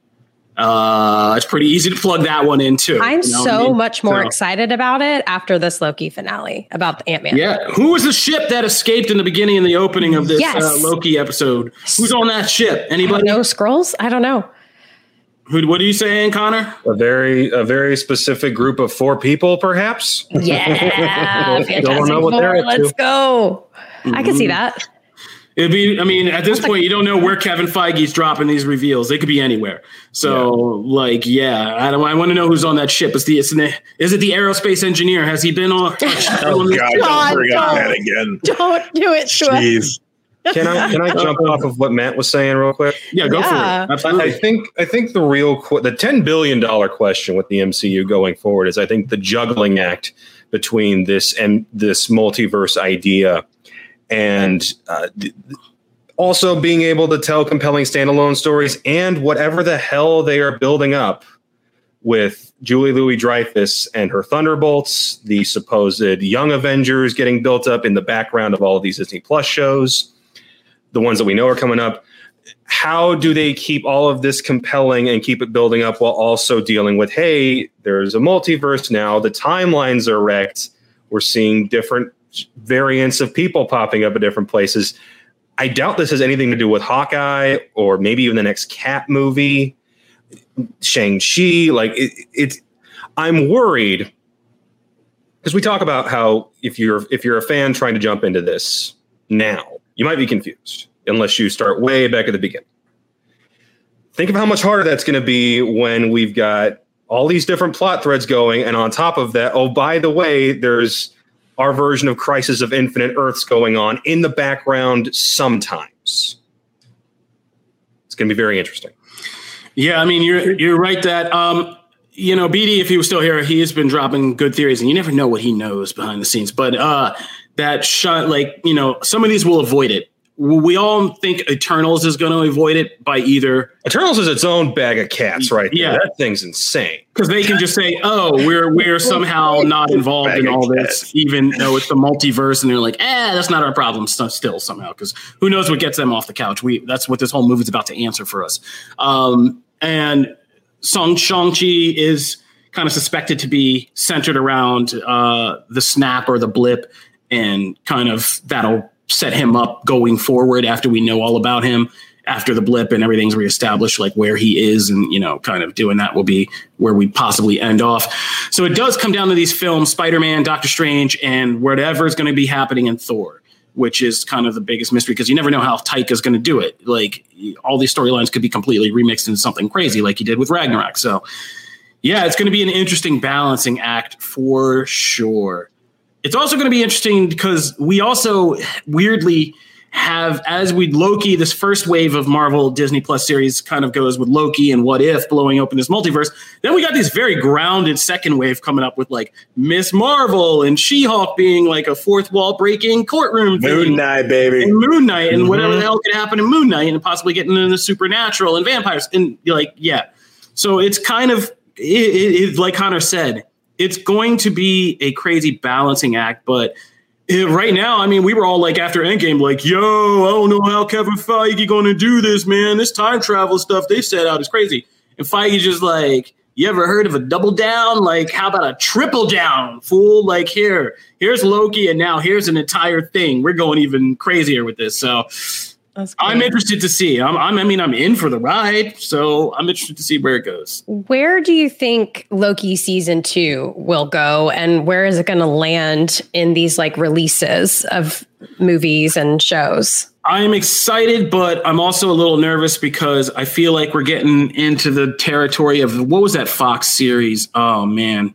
uh, it's pretty easy to plug that one in too. I'm you know what I so mean? much more So- excited about it after this Loki finale about the Ant Man. Yeah, who was the ship that escaped in the beginning and the opening of this Yes. uh, Loki episode? Who's on that ship? Anybody? No scrolls? I don't know. Who? What are you saying, Connor? A very a very specific group of four people, perhaps. Yeah. <laughs> Don't Fantastic know what they're Four, up to. Let's go. I can Mm-hmm. see that. It'd be. I mean, at this point, you don't know where Kevin Feige's dropping these reveals. They could be anywhere. So, like, yeah, I don't. I want to know who's on that ship. Is the is it, is it the aerospace engineer? Has he been on? <laughs> Oh on this God! ship? Don't bring up don't. that again. Don't do it to us. Jeez. Can I can I <laughs> jump off of what Matt was saying real quick? Yeah, go Yeah. for it. I think I think the real qu- the ten billion dollar question with the MCU going forward is I think the juggling act between this and this multiverse idea and uh, also being able to tell compelling standalone stories and whatever the hell they are building up with Julie Louis Dreyfus and her Thunderbolts, the supposed Young Avengers getting built up in the background of all of these Disney Plus shows, the ones that we know are coming up how do they keep all of this compelling and keep it building up while also dealing with hey there's a multiverse now the timelines are wrecked we're seeing different variants of people popping up at different places i doubt this has anything to do with hawkeye or maybe even the next cat movie shang-chi like it, it's i'm worried because we talk about how if you're if you're a fan trying to jump into this now you might be confused unless you start way back at the beginning. Think of how much harder that's going to be when we've got all these different plot threads going, and on top of that, oh by the way, there's our version of Crisis of Infinite Earths going on in the background sometimes. It's going to be very interesting. Yeah, I mean you're you're right that um you know BD if he was still here he has been dropping good theories and you never know what he knows behind the scenes but uh that shot like you know some of these will avoid it we all think Eternals is going to avoid it by either Eternals is its own bag of cats, right? there. Yeah. that thing's insane. because they can just say, "Oh, we're we're somehow <laughs> not involved in all this, even though it's the multiverse," and they're like, "Eh, that's not our problem." st- Still, somehow, because who knows what gets them off the couch? We that's what this whole movie's about to answer for us. Um, and Song Shang Chi is kind of suspected to be centered around uh, the snap or the blip, and kind of that'll set him up going forward after we know all about him after the blip and everything's reestablished like where he is and you know kind of doing that will be where we possibly end off so it does come down to these films spider-man doctor strange and whatever is going to be happening in thor which is kind of the biggest mystery because you never know how Taika is going to do it. Like all these storylines could be completely remixed into something crazy, like he did with Ragnarok. So, yeah, it's going to be an interesting balancing act for sure. It's also going to be interesting because we also weirdly have, as we Loki, this first wave of Marvel Disney Plus series kind of goes with Loki and What If blowing open this multiverse. Then we got these very grounded second wave coming up with like Miss Marvel and She Hulk being like a fourth wall breaking courtroom thing Moon Knight, baby. and Moon Knight and whatever mm-hmm. the hell could happen in Moon Knight and possibly getting into the supernatural and vampires and like yeah. So it's kind of it, it, it- like Connor said, it's going to be a crazy balancing act, but eh, right now, I mean, we were all like after Endgame, like, yo, I don't know how Kevin Feige going to do this, man. This time travel stuff they set out is crazy. And Feige just like, you ever heard of a double down? Like, how about a triple down, fool? Like, here, here's Loki, and now here's an entire thing. We're going even crazier with this. So I'm interested to see. I'm, I'm, I mean, I'm in for the ride. So I'm interested to see where it goes. Where do you think Loki season two will go, and where is it going to land in these like releases of movies and shows? I'm excited, but I'm also a little nervous because I feel like we're getting into the territory of what was that Fox series? Oh man,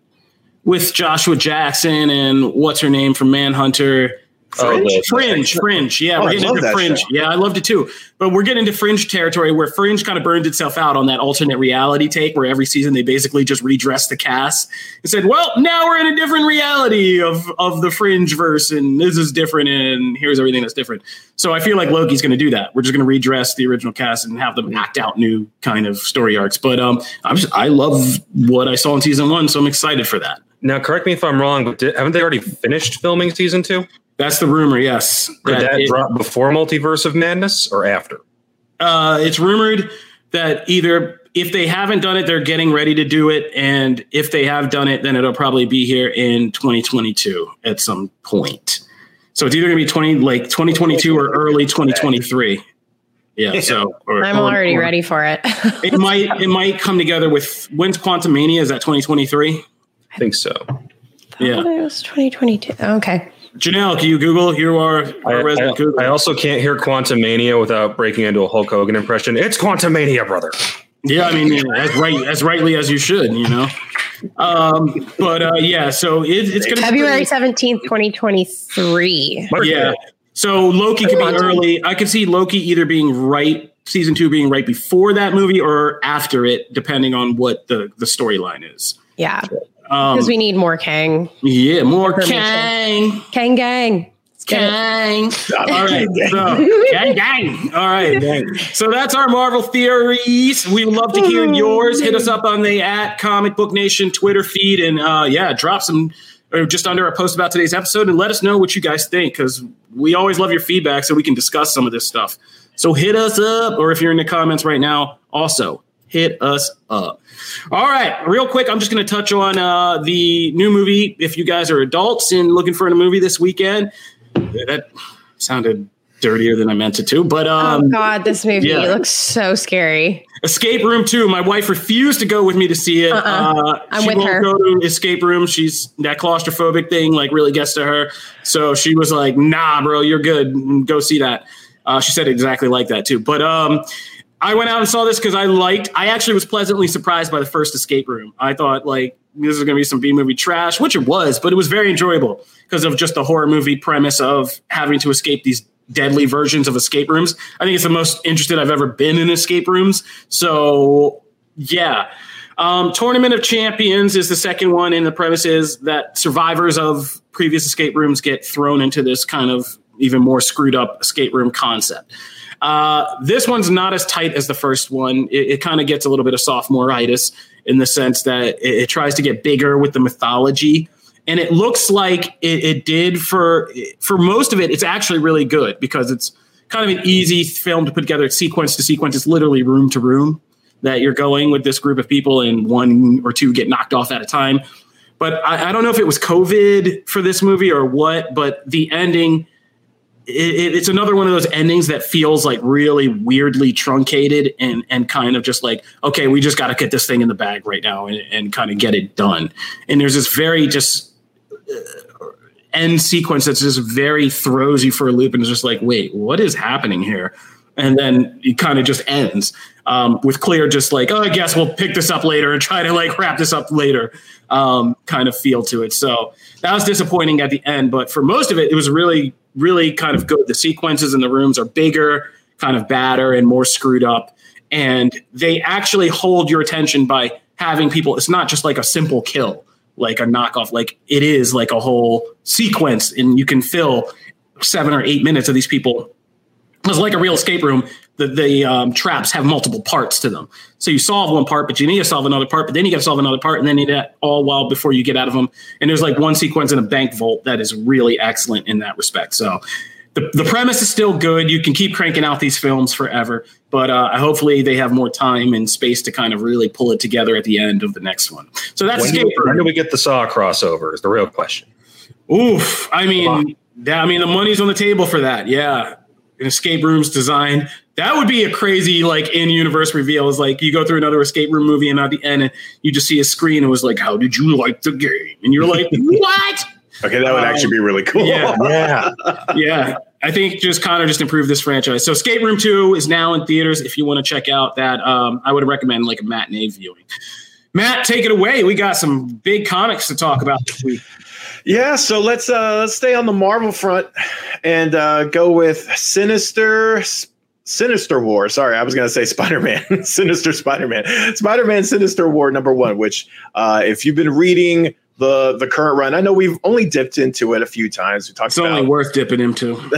with Joshua Jackson and what's her name from Mindhunter. Oh, Fringe, Fringe, yeah, Oh, we're I getting into Fringe. show. Yeah, I loved it too. But we're getting into Fringe territory where Fringe kind of burned itself out on that alternate reality take, where every season they basically just redressed the cast and said, "Well, now we're in a different reality of of the Fringe verse, and this is different, and here's everything that's different." So I feel like Loki's going to do that. We're just going to redress the original cast and have them act out new kind of story arcs. But um, I'm just, I love what I saw in season one, so I'm excited for that. Now, correct me if I'm wrong, but did, haven't they already finished filming season two? That's the rumor. Yes, Did That that it- drop before Multiverse of Madness or after? uh, it's rumored that either if they haven't done it, they're getting ready to do it, and if they have done it, then it'll probably be here in 2022 at some point. So it's either going to be 20 like 2022 or early 2023. Yeah, so or, I'm already or- ready for it. <laughs> It might it might come together with when's Quantumania? Is that 2023? I think so. Yeah, it was 2022. Okay. Janelle, can you Google? You are I, resident I- Google. I also can't hear Quantumania without breaking into a Hulk Hogan impression. It's Quantumania, brother. Yeah, I mean, as right as rightly as you should, you know. Um, but uh, yeah, so it, it's gonna be February 17th, 2023. Yeah. So Loki could be early. I could see Loki either being right season two being right before that movie or after it, depending on what the the storyline is. Yeah. Um, Because we need more Kang. yeah, more Kang. Kang gang. Gang. All right. So, gang, gang. All right. So that's our Marvel theories. We love to hear yours. Hit us up on the at Comic Book Nation Twitter feed and uh, yeah, drop some or just under a post about today's episode and let us know what you guys think because we always love your feedback so we can discuss some of this stuff. So hit us up, or if you're in the comments right now, also hit us up. All right, real quick, I'm just going to touch on uh, the new movie. If you guys are adults and looking for a movie this weekend, that sounded dirtier than I meant it to, but oh um, God, this movie yeah. looks so scary. Escape Room 2. My wife refused to go with me to see it. Uh-uh. Uh, I'm she with won't her. go to Escape Room. She's that claustrophobic thing like really gets to her. So she was like, "Nah, bro, you're good. Go see that." Uh, she said exactly like that too. But um, I went out and saw this because I liked. I actually was pleasantly surprised by the first Escape Room. I thought like this is going to be some B movie trash, which it was, but it was very enjoyable because of just the horror movie premise of having to escape these deadly versions of escape rooms. I think it's the most interested I've ever been in escape rooms. So yeah. Um, Tournament of Champions is the second one, and the premise is that survivors of previous escape rooms get thrown into this kind of even more screwed up escape room concept. Uh, this one's not as tight as the first one. It, it kind of gets a little bit of sophomore-itis in the sense that it, it tries to get bigger with the mythology. And it looks like it, it did for for most of it. It's actually really good because it's kind of an easy film to put together. It's sequence to sequence. It's literally room to room that you're going with this group of people, and one or two get knocked off at a time. But I, I don't know if it was COVID for this movie or what. But the ending, it, it, it's another one of those endings that feels like really weirdly truncated and and kind of just like okay, we just got to get this thing in the bag right now and, and kind of get it done. And there's this very just uh, end sequence that's just very throws you for a loop and is just like, wait, what is happening here? And then it kind of just ends um, with Clear just like, oh, I guess we'll pick this up later and try to like wrap this up later um, kind of feel to it. So that was disappointing at the end. But for most of it, it was really, really kind of good. The sequences in the rooms are bigger, kind of badder, and more screwed up. And they actually hold your attention by having people, it's not just like a simple kill like a knockoff. Like it is like a whole sequence, and you can fill seven or eight minutes of these people. It's like a real escape room. The the um, traps have multiple parts to them. So you solve one part, but you need to solve another part, but then you got to solve another part, and then you do that all while before you get out of them. And there's like one sequence in a bank vault that is really excellent in that respect. So the, the premise is still good. You can keep cranking out these films forever, but uh, hopefully they have more time and space to kind of really pull it together at the end of the next one. So that's When do, when do we get the Saw crossover? Is the real question. Oof. I mean, that, I mean, the money's on the table for that. Yeah. An escape room's designed. That would be a crazy, like, in universe reveal. Is like you go through another escape room movie, and at the end, you just see a screen. and it was like, How did you like the game? And you're like, <laughs> What? Okay, that would actually be really cool. Yeah. <laughs> Yeah. yeah. I think just Connor just improved this franchise. So Escape Room 2 is now in theaters. If you want to check out that, um, I would recommend like a matinee viewing. Matt, take it away. We got some big comics to talk about this week. Yeah, so let's uh let's stay on the Marvel front and uh go with Sinister Sinister War. Sorry, I was going to say <laughs> Spider-Man. Sinister Spider-Man. Spider-Man Sinister War number 1, which uh if you've been reading the the current run, I know we've only dipped into it a few times. We talked It's about only worth dipping into. <laughs>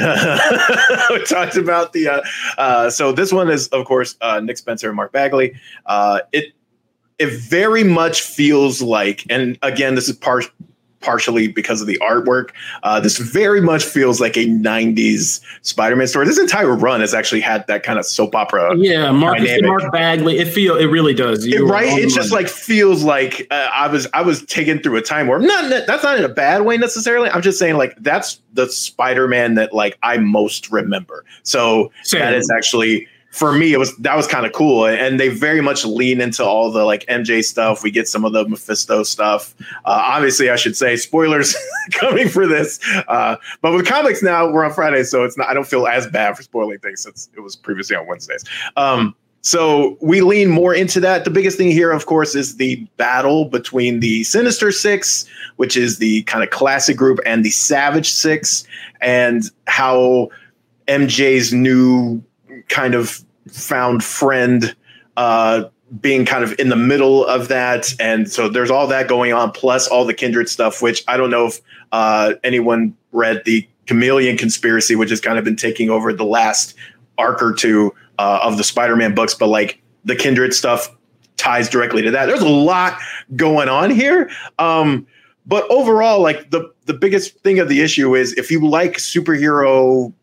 we talked about the uh, uh, so this one is of course uh, Nick Spencer and Mark Bagley. Uh, it it very much feels like, and again, this is part partially because of the artwork. Uh, this very much feels like a '90s Spider-Man story. This entire run has actually had that kind of soap opera. Yeah, Mark, Mark Bagley. It feel it really does. It- right? It just like feels like uh, I was I was taken through a time warp. Not that's not in a bad way necessarily. I'm just saying like that's the Spider-Man that like I most remember. So Same. that is actually for me it was that was kind of cool. And they very much lean into all the like mj stuff. We get some of the mephisto stuff. Uh, obviously i should say spoilers <laughs> coming for this. Uh, but with comics now we're on friday so it's not i don't feel as bad for spoiling things since it was previously on wednesdays. Um, so we lean more into that. The biggest thing here, of course, is the battle between the Sinister Six, which is the kind of classic group, and the Savage Six, and how MJ's new kind of found friend uh, being kind of in the middle of that. And so there's all that going on, plus all the kindred stuff, which I don't know if uh, anyone read the Chameleon Conspiracy, which has kind of been taking over the last arc or two uh, of the Spider Man books, but like the kindred stuff ties directly to that. There's a lot going on here. Um, but overall, like the the biggest thing of the issue is if you like superhero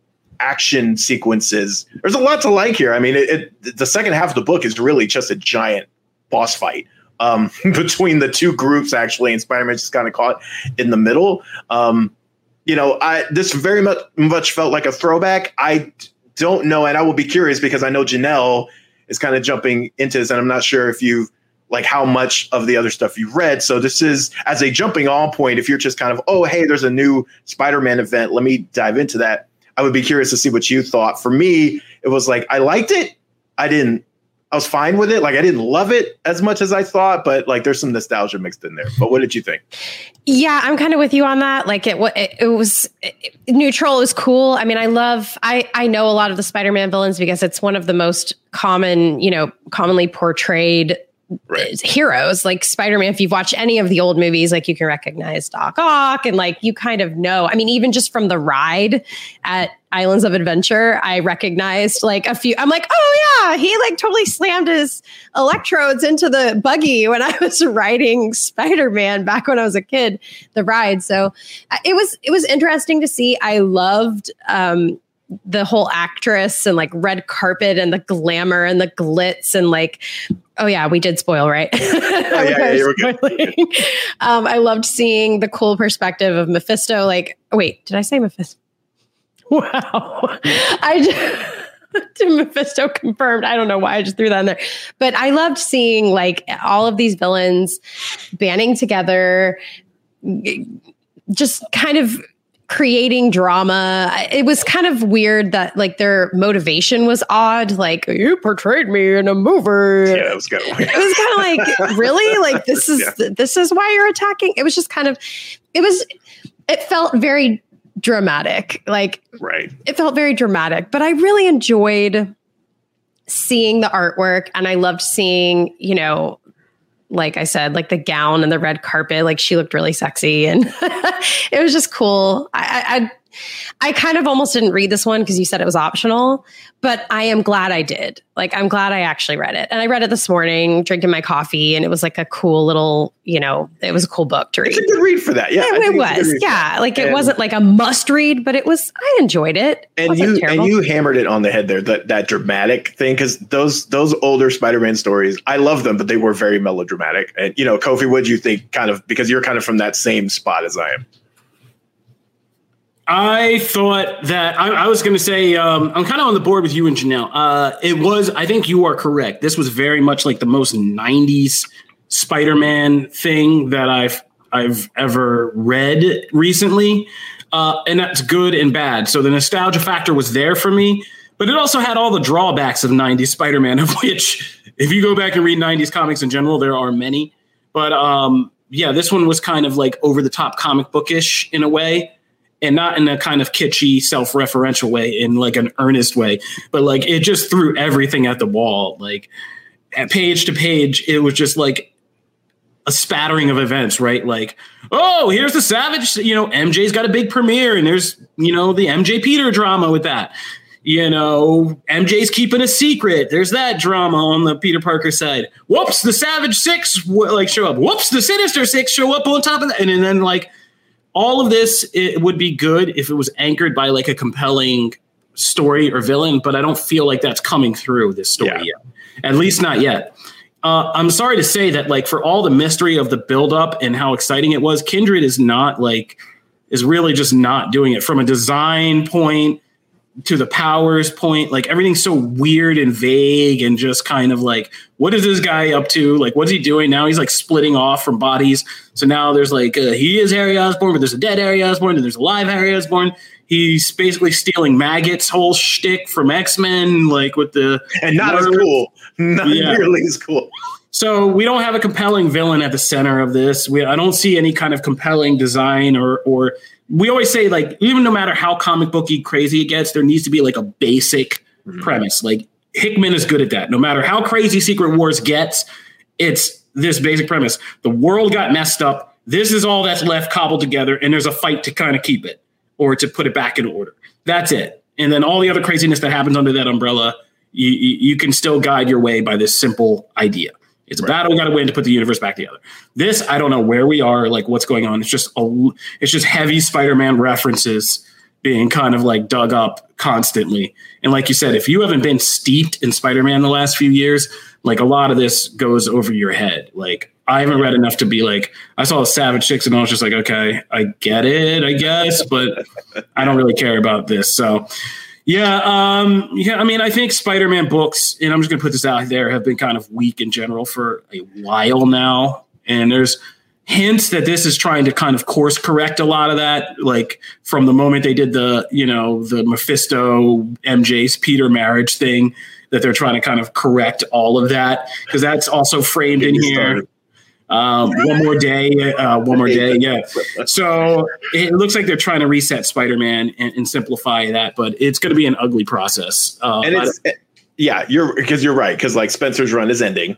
action sequences. There's a lot to like here. I mean, it, it, the second half of the book is really just a giant boss fight um, <laughs> between the two groups, actually, and Spider-Man just kind of caught in the middle. Um, you know, I this very much much felt like a throwback. I don't know, and I will be curious because I know Janelle is kind of jumping into this, and I'm not sure if you like how much of the other stuff you've read. So this is as a jumping on point. If you're just kind of, oh, hey, there's a new Spider-Man event, let me dive into that. I would be curious to see what you thought. For me, it was like I liked it. I didn't. I was fine with it. Like I didn't love it as much as I thought, but like there's some nostalgia mixed in there. But what did you think? Yeah, I'm kind of with you on that. Like it, it, it was it, neutral is cool. I mean, I love. I I know a lot of the Spider-Man villains because it's one of the most common, you know, commonly portrayed right. heroes like spider-man if you've watched any of the old movies like you can recognize doc ock and like you kind of know. I mean even just from the ride at islands of adventure i recognized like a few i'm like oh yeah he like totally slammed his electrodes into the buggy when i <laughs> was riding spider-man back when i was a kid the ride. So uh, it was it was interesting to see. I loved um the whole actress and like red carpet and the glamour and the glitz and like oh yeah we did spoil right? Oh, yeah, yeah, <laughs> <laughs> um, i loved seeing the cool perspective of mephisto like oh, wait did i say mephisto? <laughs> Wow. I just Mephisto confirmed. I don't know why I just threw that in there. But I loved seeing like all of these villains banding together, just kind of creating drama. It was kind of weird that like their motivation was odd. Like you portrayed me in a movie. Yeah, it was kind of weird. It was kind of like <laughs> really like this is yeah. this is why you're attacking. It was just kind of it was it felt very dramatic. Like right. It felt very dramatic, but I really enjoyed seeing the artwork and I loved seeing, you know, like I said, like the gown and the red carpet, like she looked really sexy and <laughs> it was just cool. I, I, kind of almost didn't read this one because you said it was optional, but I am glad I did. Like, I'm glad I actually read it. And I read it this morning, drinking my coffee, and it was like a cool little, you know, it was a cool book to read. It's a good read for that. Yeah. It, it was. Yeah. Like, and, it wasn't like a must read, but it was, I enjoyed it. And it you, terrible. and you hammered it on the head there, that, that dramatic thing, because those, those older Spider Man stories, I love them, but they were very melodramatic. And, you know, Kofi, what do you think kind of, because you're kind of from that same spot as I am? I thought that I, I was going to say um, I'm kind of on the board with you and Janelle. Uh, it was I think you are correct. This was very much like the most '90s Spider-Man thing that I've I've ever read recently, uh, and that's good and bad. So the nostalgia factor was there for me, but it also had all the drawbacks of '90s Spider-Man, <laughs> of which if you go back and read '90s comics in general, there are many. But um, yeah, this one was kind of like over the top comic bookish in a way and not in a kind of kitschy self-referential way in like an earnest way but like it just threw everything at the wall. Like at page to page it was just like a spattering of events right? Like oh here's the savage you know mj's got a big premiere and there's you know the mj peter drama with that. You know mj's keeping a secret there's that drama on the peter parker side. Whoops the savage six like show up. Whoops the sinister six show up on top of that and, and then like all of this it would be good if it was anchored by like a compelling story or villain, but I don't feel like that's coming through this story yeah. yet. At least not yet. Uh, I'm sorry to say that, like, for all the mystery of the buildup and how exciting it was, Kindred is not like is really just not doing it from a design point to the powers point like everything's so weird and vague and just kind of like what is this guy up to? Like what's he doing now? He's like splitting off from bodies. So now there's like uh, he is harry osborn but there's a dead harry osborn and there's a live harry osborn. He's basically stealing Maggot's whole shtick from X Men, like with the and not as cool, not yeah. nearly as cool. So we don't have a compelling villain at the center of this. We, I don't see any kind of compelling design or or we always say like even no matter how comic booky crazy it gets, there needs to be like a basic mm-hmm. premise. Like Hickman is good at that. No matter how crazy Secret Wars gets, it's this basic premise. The world got messed up. This is all that's left cobbled together, and there's a fight to kind of keep it or to put it back in order. That's it. And then all the other craziness that happens under that umbrella, you, you can still guide your way by this simple idea. It's a right. battle we got to win to put the universe back together. This, I don't know where we are, like what's going on. It's just a, it's just heavy Spider-Man references being kind of like dug up constantly. And like you said, if you haven't been steeped in Spider-Man the last few years, like a lot of this goes over your head. Like I haven't read enough to be like, I saw Savage Six and I was just like, okay, I get it, I guess, but I don't really care about this. So yeah, um, yeah. I mean, I think Spider-Man books, and I'm just going to put this out there, have been kind of weak in general for a while now. And there's hints that this is trying to kind of course correct a lot of that, like from the moment they did the, you know, the Mephisto MJ's Peter marriage thing, that they're trying to kind of correct all of that because that's also framed in here. Started. Um, one more day, uh, one more day, yeah. So it looks like they're trying to reset Spider-Man and, and simplify that, but it's going to be an ugly process. Uh, and it's yeah, you're because you're right because like Spencer's run is ending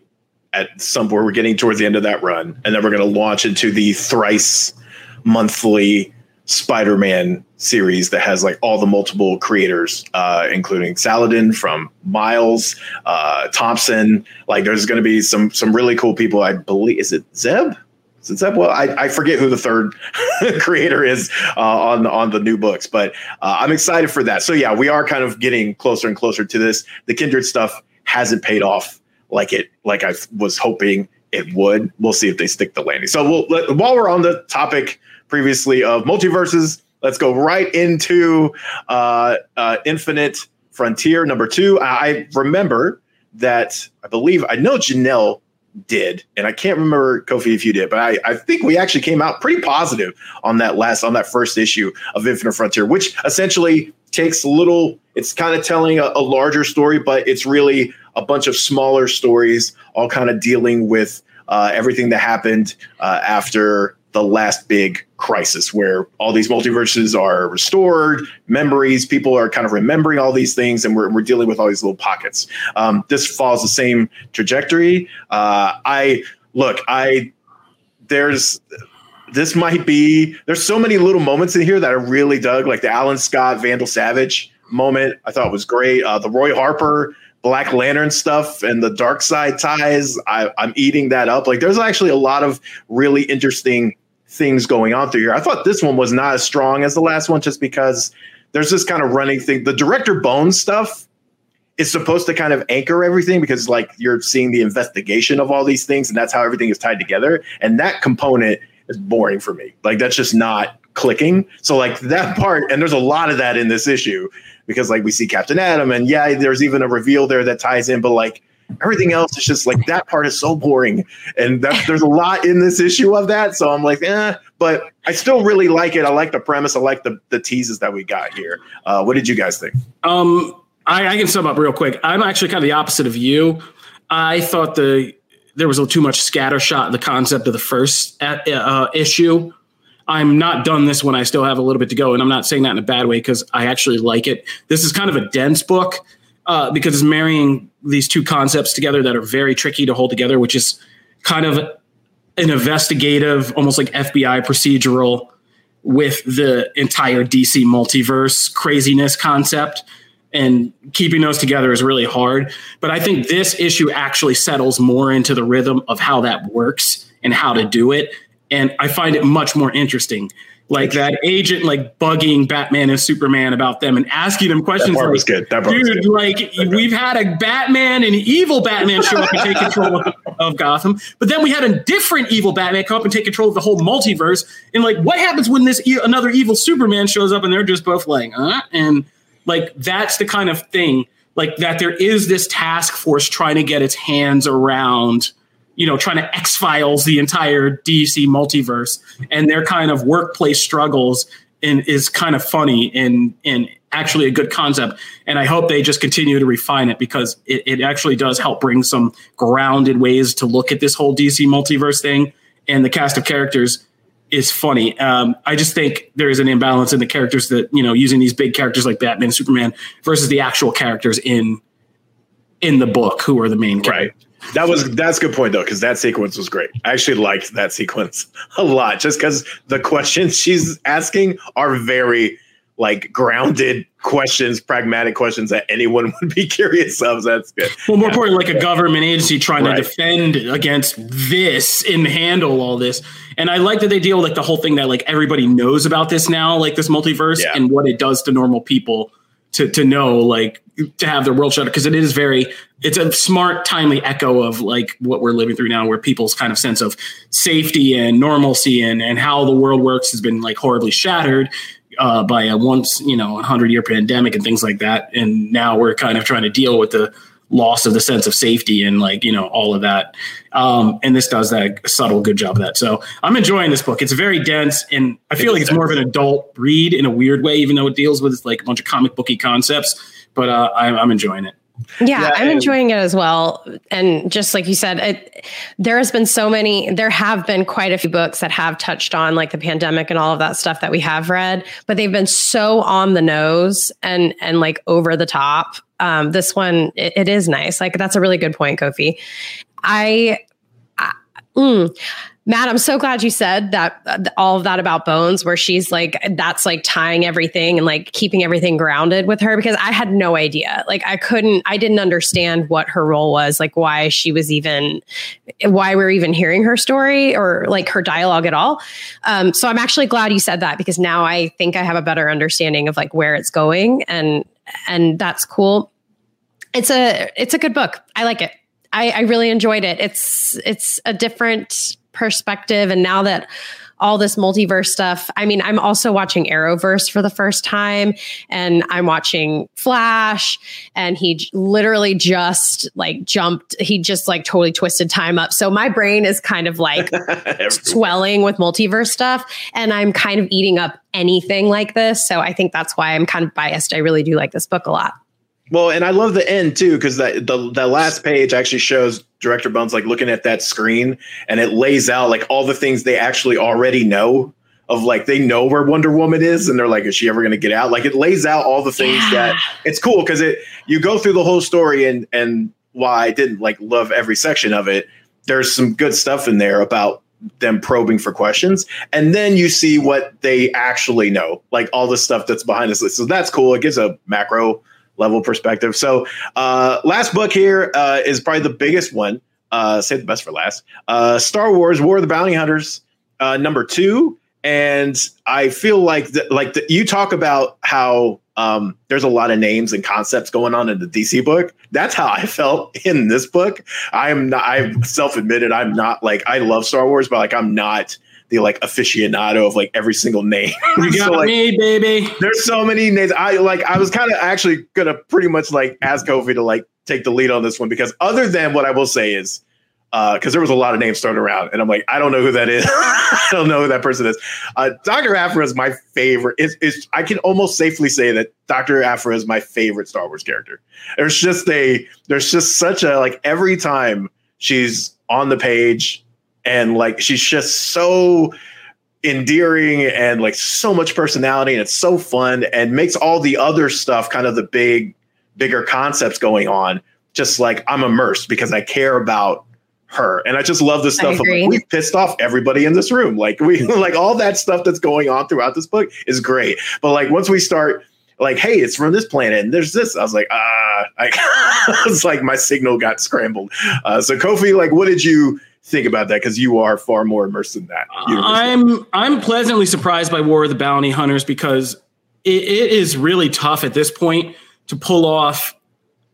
at some point. We're getting towards the end of that run, and then we're going to launch into the thrice monthly Spider-Man series that has like all the multiple creators, uh, including Saladin from Miles, uh, Thompson. Like, there's going to be some some really cool people. I believe is it Zeb? Is it Zeb? Well, I, I forget who the third <laughs> creator is uh, on on the new books, but uh, I'm excited for that. So yeah, we are kind of getting closer and closer to this. The Kindred stuff hasn't paid off like it like I was hoping it would. We'll see if they stick the landing. So we'll let, while we're on the topic previously of multiverses. Let's go right into uh, uh, Infinite Frontier number two. I remember that I believe I know Janelle did, and I can't remember Kofi if you did, but I, I think we actually came out pretty positive on that last on that first issue of Infinite Frontier, which essentially takes little. It's kind of telling a, a larger story, but it's really a bunch of smaller stories, all kind of dealing with uh, everything that happened uh, after the last big crisis where all these multiverses are restored, memories, people are kind of remembering all these things, and we're, we're dealing with all these little pockets. Um, this follows the same trajectory. Uh, I look, I there's this might be there's so many little moments in here that I really dug, like the Alan Scott Vandal Savage moment. I thought was great. Uh, the Roy Harper Black Lantern stuff and the Darkseid ties. I, I'm eating that up. Like there's actually a lot of really interesting things going on through here. I thought this one was not as strong as the last one just because there's this kind of running thing. The director Bones stuff is supposed to kind of anchor everything because like you're seeing the investigation of all these things and that's how everything is tied together. And that component is boring for me. Like that's just not clicking. So like that part, and there's a lot of that in this issue because like we see Captain Atom and yeah, there's even a reveal there that ties in, but like Everything else is just like that part is so boring, and there's a lot in this issue of that. So I'm like, eh, but I still really like it. I like the premise. I like the the teases that we got here. Uh, what did you guys think? Um, I, I can sum up real quick. I'm actually kind of the opposite of you. I thought the there was a too much scattershot the concept of the first uh, uh, issue. I'm not done this one. I still have a little bit to go, and I'm not saying that in a bad way because I actually like it. This is kind of a dense book uh, because it's marrying these two concepts together that are very tricky to hold together, which is kind of an investigative, almost like FBI procedural with the entire DC multiverse craziness concept. And keeping those together is really hard. But I think this issue actually settles more into the rhythm of how that works and how to do it. And I find it much more interesting like that agent like bugging Batman and Superman about them and asking them questions. That part like, was good. That part dude, was good. like we've had a Batman and evil Batman show up and take control of, of, Gotham, but then we had a different evil Batman come up and take control of the whole multiverse. And like, what happens when this e- another evil Superman shows up and they're just both like, huh? And like that's the kind of thing like that. There is this task force trying to get its hands around you know, trying to X Files the entire DC multiverse and their kind of workplace struggles and is kind of funny and and actually a good concept. And I hope they just continue to refine it because it, it actually does help bring some grounded ways to look at this whole DC multiverse thing. And the cast of characters is funny. Um, I just think there is an imbalance in the characters that you know using these big characters like Batman, Superman versus the actual characters in in the book who are the main characters. Right. That was that's a good point though, because that sequence was great. I actually liked that sequence <laughs> a lot, just because the questions she's asking are very like grounded questions, pragmatic questions that anyone <laughs> would be curious of. So that's good. Well, more yeah. important, like a government agency trying right. to defend against this and handle all this. And I like that they deal with like the whole thing that like everybody knows about this now, like this multiverse yeah. and what it does to normal people to to know like to have their world shut because it is very it's a smart timely echo of like what we're living through now where people's kind of sense of safety and normalcy and and how the world works has been like horribly shattered uh, by a once you know a 100 year pandemic and things like that. And now we're kind of trying to deal with the loss of the sense of safety and like you know all of that. Um, and this does that subtle good job of that. So i'm enjoying this book. It's very dense and i feel like it's more of an adult read in a weird way even though it deals with like a bunch of comic booky concepts but uh, I'm, I'm enjoying it yeah, yeah, I'm enjoying it as well. And just like you said, it, there has been so many, there have been quite a few books that have touched on like the pandemic and all of that stuff that we have read, but they've been so on the nose and, and like over the top. Um, this one, it, it is nice. Like that's a really good point, Kofi. I, I mm, Matt, I'm so glad you said that uh, all of that about Bones, where she's like, that's like tying everything and like keeping everything grounded with her because I had no idea. Like, I couldn't, I didn't understand what her role was, like, why she was even, why we're even hearing her story or like her dialogue at all. Um, so I'm actually glad you said that because now I think I have a better understanding of like where it's going and, and that's cool. It's a, it's a good book. I like it. I, I really enjoyed it. It's, it's a different, perspective. And now that all this multiverse stuff. I mean, I'm also watching Arrowverse for the first time and I'm watching Flash and he j- literally just like jumped, he just like totally twisted time up. So my brain is kind of like <laughs> swelling with multiverse stuff and I'm kind of eating up anything like this. So I think that's why I'm kind of biased. I really do like this book a lot. Well, and I love the end too because that the the last page actually shows Director Bones like looking at that screen and it lays out like all the things they actually already know of like they know where Wonder Woman is and they're like, is she ever going to get out? Like it lays out all the things yeah. that it's cool because it you go through the whole story and and why I didn't like love every section of it. There's some good stuff in there about them probing for questions and then you see what they actually know like all the stuff that's behind this so that's cool it gives a macro level perspective. So, uh, last book here uh, is probably the biggest one. Uh, save the best for last. Uh, Star Wars: War of the Bounty Hunters, uh, number two. And I feel like like the, you talk about how um, there's a lot of names and concepts going on in the DC book. That's how I <laughs> felt in this book. I am not. I self admitted I'm not like I love Star Wars, but like I'm not the like aficionado of like every single name. <laughs> You got so, like, me, baby. There's so many names. I like. I was kind of actually gonna pretty much like ask Kofi to like take the lead on this one because other than what I will say is because uh, there was a lot of names thrown around, and I'm like, I don't know who that is. <laughs> I don't know who that person is. Uh, Doctor Aphra is my favorite. Is is I can almost safely say that Doctor Aphra is my favorite Star Wars character. There's just a there's just such a like every time she's on the page and like she's just so endearing and like so much personality and it's so fun and makes all the other stuff kind of the big bigger concepts going on just like i'm immersed because i care about her. And i just love the stuff of, like, we pissed off everybody in this room. Like we <laughs> like all that stuff that's going on throughout this book is great. But like once we start like hey it's from this planet and there's this i was like ah I <laughs> was like my signal got scrambled. Uh, so kofi like what did you think about that because you are far more immersed in that. I'm I'm pleasantly surprised by War of the Bounty Hunters because it, it is really tough at this point to pull off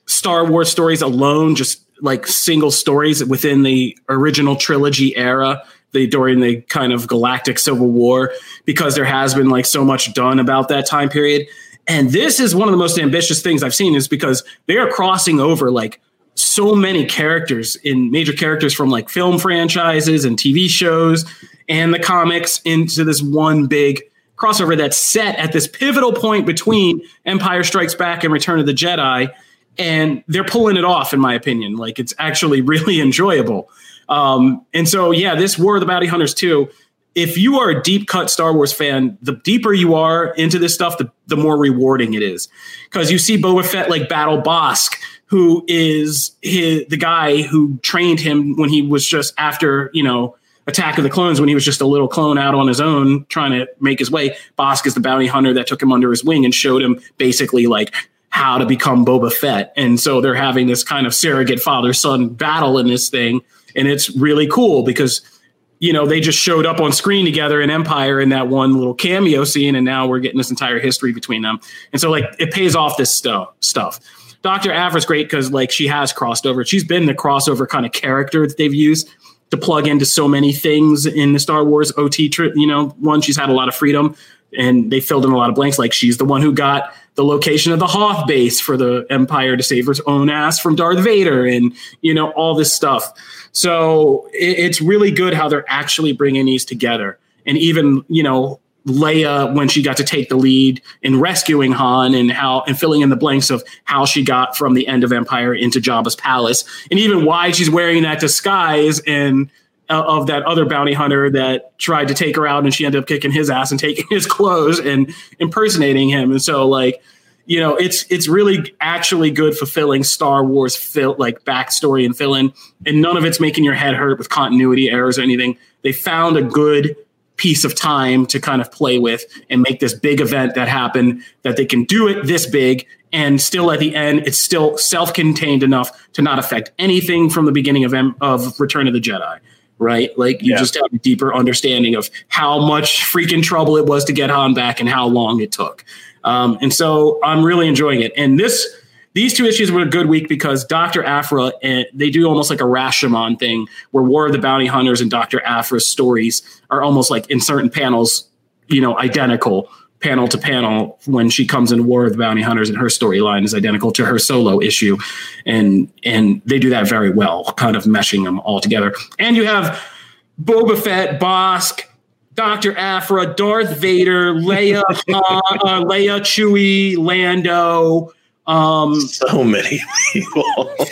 Star Wars stories alone, just like single stories within the original trilogy era. The during the kind of galactic civil war, because there has been like so much done about that time period. And this is one of the most ambitious things I've seen, is because they are crossing over like so many characters in major characters from like film franchises and TV shows and the comics into this one big crossover that's set at this pivotal point between Empire Strikes Back and Return of the Jedi, and they're pulling it off, in my opinion. Like it's actually <laughs> really enjoyable. Um, and so, yeah, this War of the Bounty Hunters too. If you are a deep cut Star Wars fan, the deeper you are into this stuff, the, the more rewarding it is. Because you see Boba Fett like battle Bossk, who is his, the guy who trained him when he was just after, you know, Attack of the Clones when he was just a little clone out on his own trying to make his way. Bossk is the bounty hunter that took him under his wing and showed him basically like how to become Boba Fett. And so they're having this kind of surrogate father son battle in this thing. And it's really cool because, you know, they just showed up on screen together in Empire in that one little cameo scene. And now we're getting this entire history between them. And so, like, it pays off this stuff. stuff. Dr. Aphra's great because, like, she has crossed over. She's been the crossover kind of character that they've used to plug into so many things in the Star Wars OT, tri- you know, one, she's had a lot of freedom and they filled in a lot of blanks. Like she's the one who got the location of the Hoth base for the Empire to save her own ass from Darth Vader and, you know, all this stuff. So it, it's really good how they're actually bringing these together. And even, you know, Leia when she got to take the lead in rescuing Han and how and filling in the blanks of how she got from the end of Empire into Jabba's palace and even why she's wearing that disguise and uh, of that other bounty hunter that tried to take her out and she ended up kicking his ass and <laughs> taking his clothes and impersonating him. And so like you know it's it's really actually good fulfilling Star Wars fill like backstory and fill in and none of it's making your head hurt with continuity errors or anything. They found a good piece of time to kind of play with and make this big event that happen that they can do it this big and still at the end it's still self-contained enough to not affect anything from the beginning of M- of Return of the Jedi right? Like you Yeah. just have a deeper understanding of how much freaking trouble it was to get Han back and how long it took. Um, and so I'm really enjoying it. And this these two issues were a good week because Dr. Aphra and they do almost like a Rashomon thing where War of the Bounty Hunters and Dr. Aphra's stories are almost like in certain panels, you know, identical panel to panel when she comes in War of the Bounty Hunters and her storyline is identical to her solo issue. And and they do that very well, kind of meshing them all together. And you have Boba Fett, Bossk, Dr. Aphra, Darth Vader, Leia, uh, <laughs> uh, Leia, Chewie, Lando, um, So many people.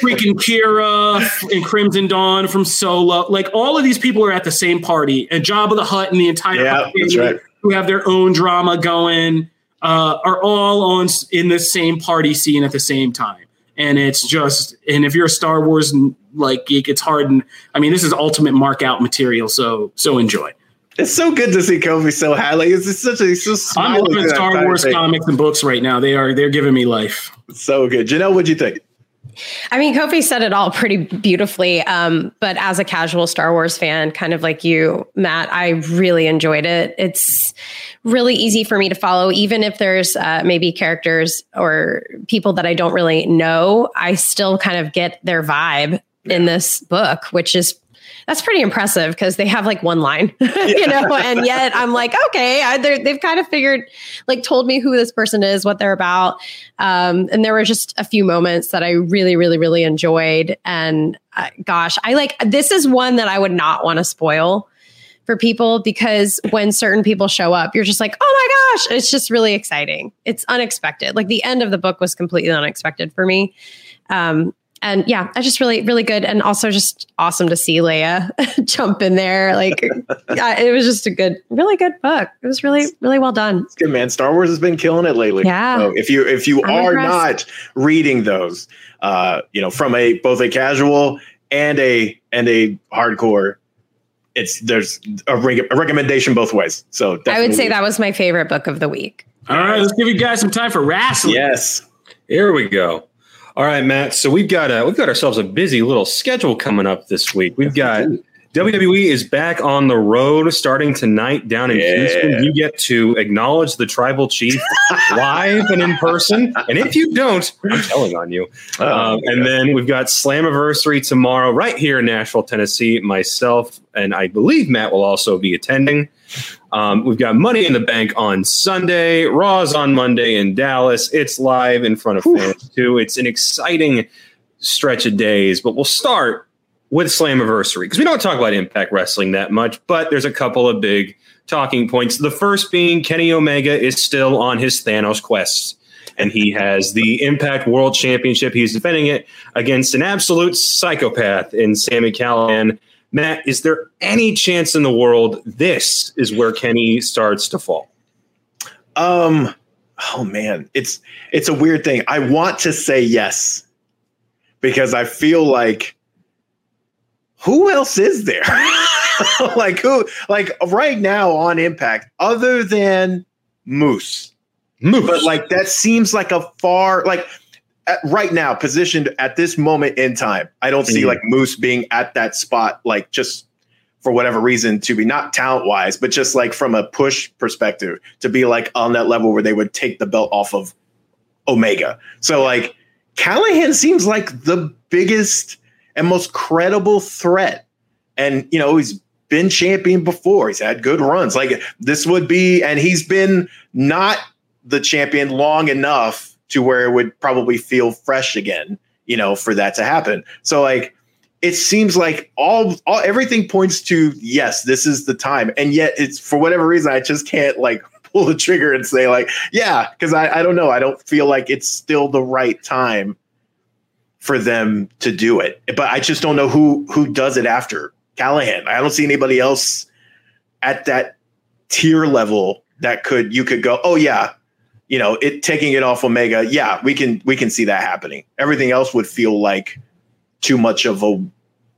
freaking Qi'ra and Crimson Dawn from Solo. Like all of these people are at the same party, and Jabba the Hutt and the entire Yeah, that's right. who have their own drama going uh, are all on in the same party scene at the same time. And it's just, and if you're a Star Wars like geek, it's hard. And I mean, this is ultimate mark out material. So, so enjoy. It's so good to see Kofi so high. Like it's just such a he's so I'm smiling loving Star Wars comics and books right now. They are, they're giving me life. So good. Janelle, what'd you think? I mean, Kofi said it all pretty beautifully. Um, but as a casual Star Wars fan, kind of like you, Matt, I really enjoyed it. It's really easy for me to follow, even if there's uh, maybe characters or people that I don't really know. I still kind of get their vibe in this book, which is that's pretty impressive because they have like one line, <laughs> you know, and yet I'm like, okay, I, they've kind of figured, like, told me who this person is, what they're about. Um, and there were just a few moments that I really, really, really enjoyed. And uh, gosh, I like this is one that I would not want to spoil for people because when certain people show up, you're just like, oh my gosh, it's just really exciting. It's unexpected. Like the end of the book was completely unexpected for me. Um, and yeah, I just really, really good, and also just awesome to see Leia <laughs> jump in there. Like, yeah, it was just a good, really good book. It was really, really well done. It's good, man. Star Wars has been killing it lately. Yeah. So if you if you I'm are impressed. not reading those, uh, you know, from a both a casual and a and a hardcore, it's there's a, rec- a recommendation both ways. So I would say that was my favorite book of the week. All right. Let's give you guys some time for wrestling. yes. Here we go. All right, Matt. So we've got a, we've got ourselves a busy little schedule coming up this week. We've got WWE is back on the road starting tonight down in Yeah. Houston. You get to acknowledge the tribal chief <laughs> live and in person, and if you don't, I'm telling on you. Oh, Um, and then we've got Slammiversary tomorrow, right here in Nashville, Tennessee. Myself and I believe Matt will also be attending. Um, we've got Money in the Bank on Sunday, Raw's on Monday in Dallas. It's live in front of fans too. It's an exciting stretch of days, but we'll start with Slammiversary because we don't talk about Impact Wrestling that much, but there's a couple of big talking points. The first being Kenny Omega is still on his Thanos quest, and he has the Impact World Championship. He's defending it against an absolute psychopath in Sami Callihan. Matt, is there any chance in the world this is where Kenny starts to fall? Um, oh man, it's it's a weird thing. I want to say yes because I feel like who else is there? <laughs> like who? Like right now on Impact, other than Moose, Moose, but like that seems like a far like at, right now positioned at this moment in time. I don't see Mhm. like Moose being at that spot, like just for whatever reason to be not talent wise, but just like from a push perspective to be like on that level where they would take the belt off of Omega. So like Callihan seems like the biggest and most credible threat. And you know, he's been champion before. He's had good runs. Like this would be, and he's been not the champion long enough to where it would probably feel fresh again, you know, for that to happen. So like it seems like all all everything points to yes, this is the time. And yet it's for whatever reason, I just can't like <laughs> pull the trigger and say, like, yeah, because I, I don't know. I don't feel like it's still the right time for them to do it. But I just don't know who who does it after Callihan. I don't see anybody else at that tier level that could you could go, oh yeah, you know, it taking it off Omega. Yeah, we can we can see that happening. Everything else would feel like too much of a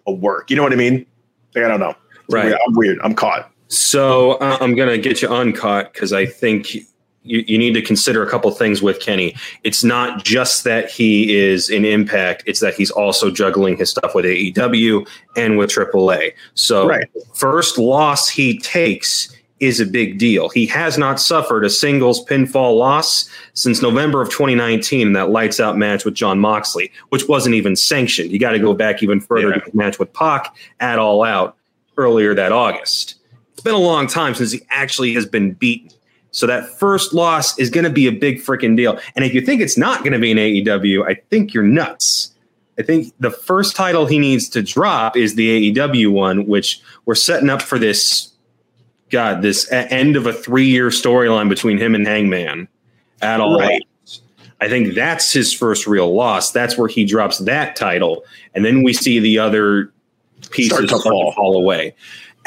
a work. You know what I mean? Like I don't know. It's Right. weird. I'm weird. I'm caught. So uh, I'm going to get you uncut because I think you, you need to consider a couple things with Kenny. It's not just that he is in Impact; it's that he's also juggling his stuff with AEW and with AAA. So, Right. first loss he takes is a big deal. He has not suffered a singles pinfall loss since November of 2019 in that lights out match with Jon Moxley, which wasn't even sanctioned. You got to go back even further Yeah. to the match with Pac at All Out earlier that August. It's been a long time since he actually has been beaten. So that first loss is going to be a big freaking deal. And if you think it's not going to be an AEW, I think you're nuts. I think the first title he needs to drop is the AEW one, which we're setting up for this. God, this a- end of a three-year storyline between him and Hangman at all. Right. I think that's his first real loss. That's where he drops that title, and then we see the other pieces Start start to to fall. fall away.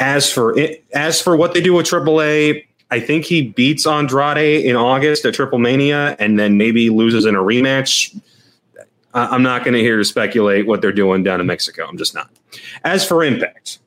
As for it, as for what they do with AAA, I think he beats Andrade in August at Triple Mania, and then maybe loses in a rematch. I- I'm not going to here to speculate what they're doing down in Mexico. I'm just not. As for Impact,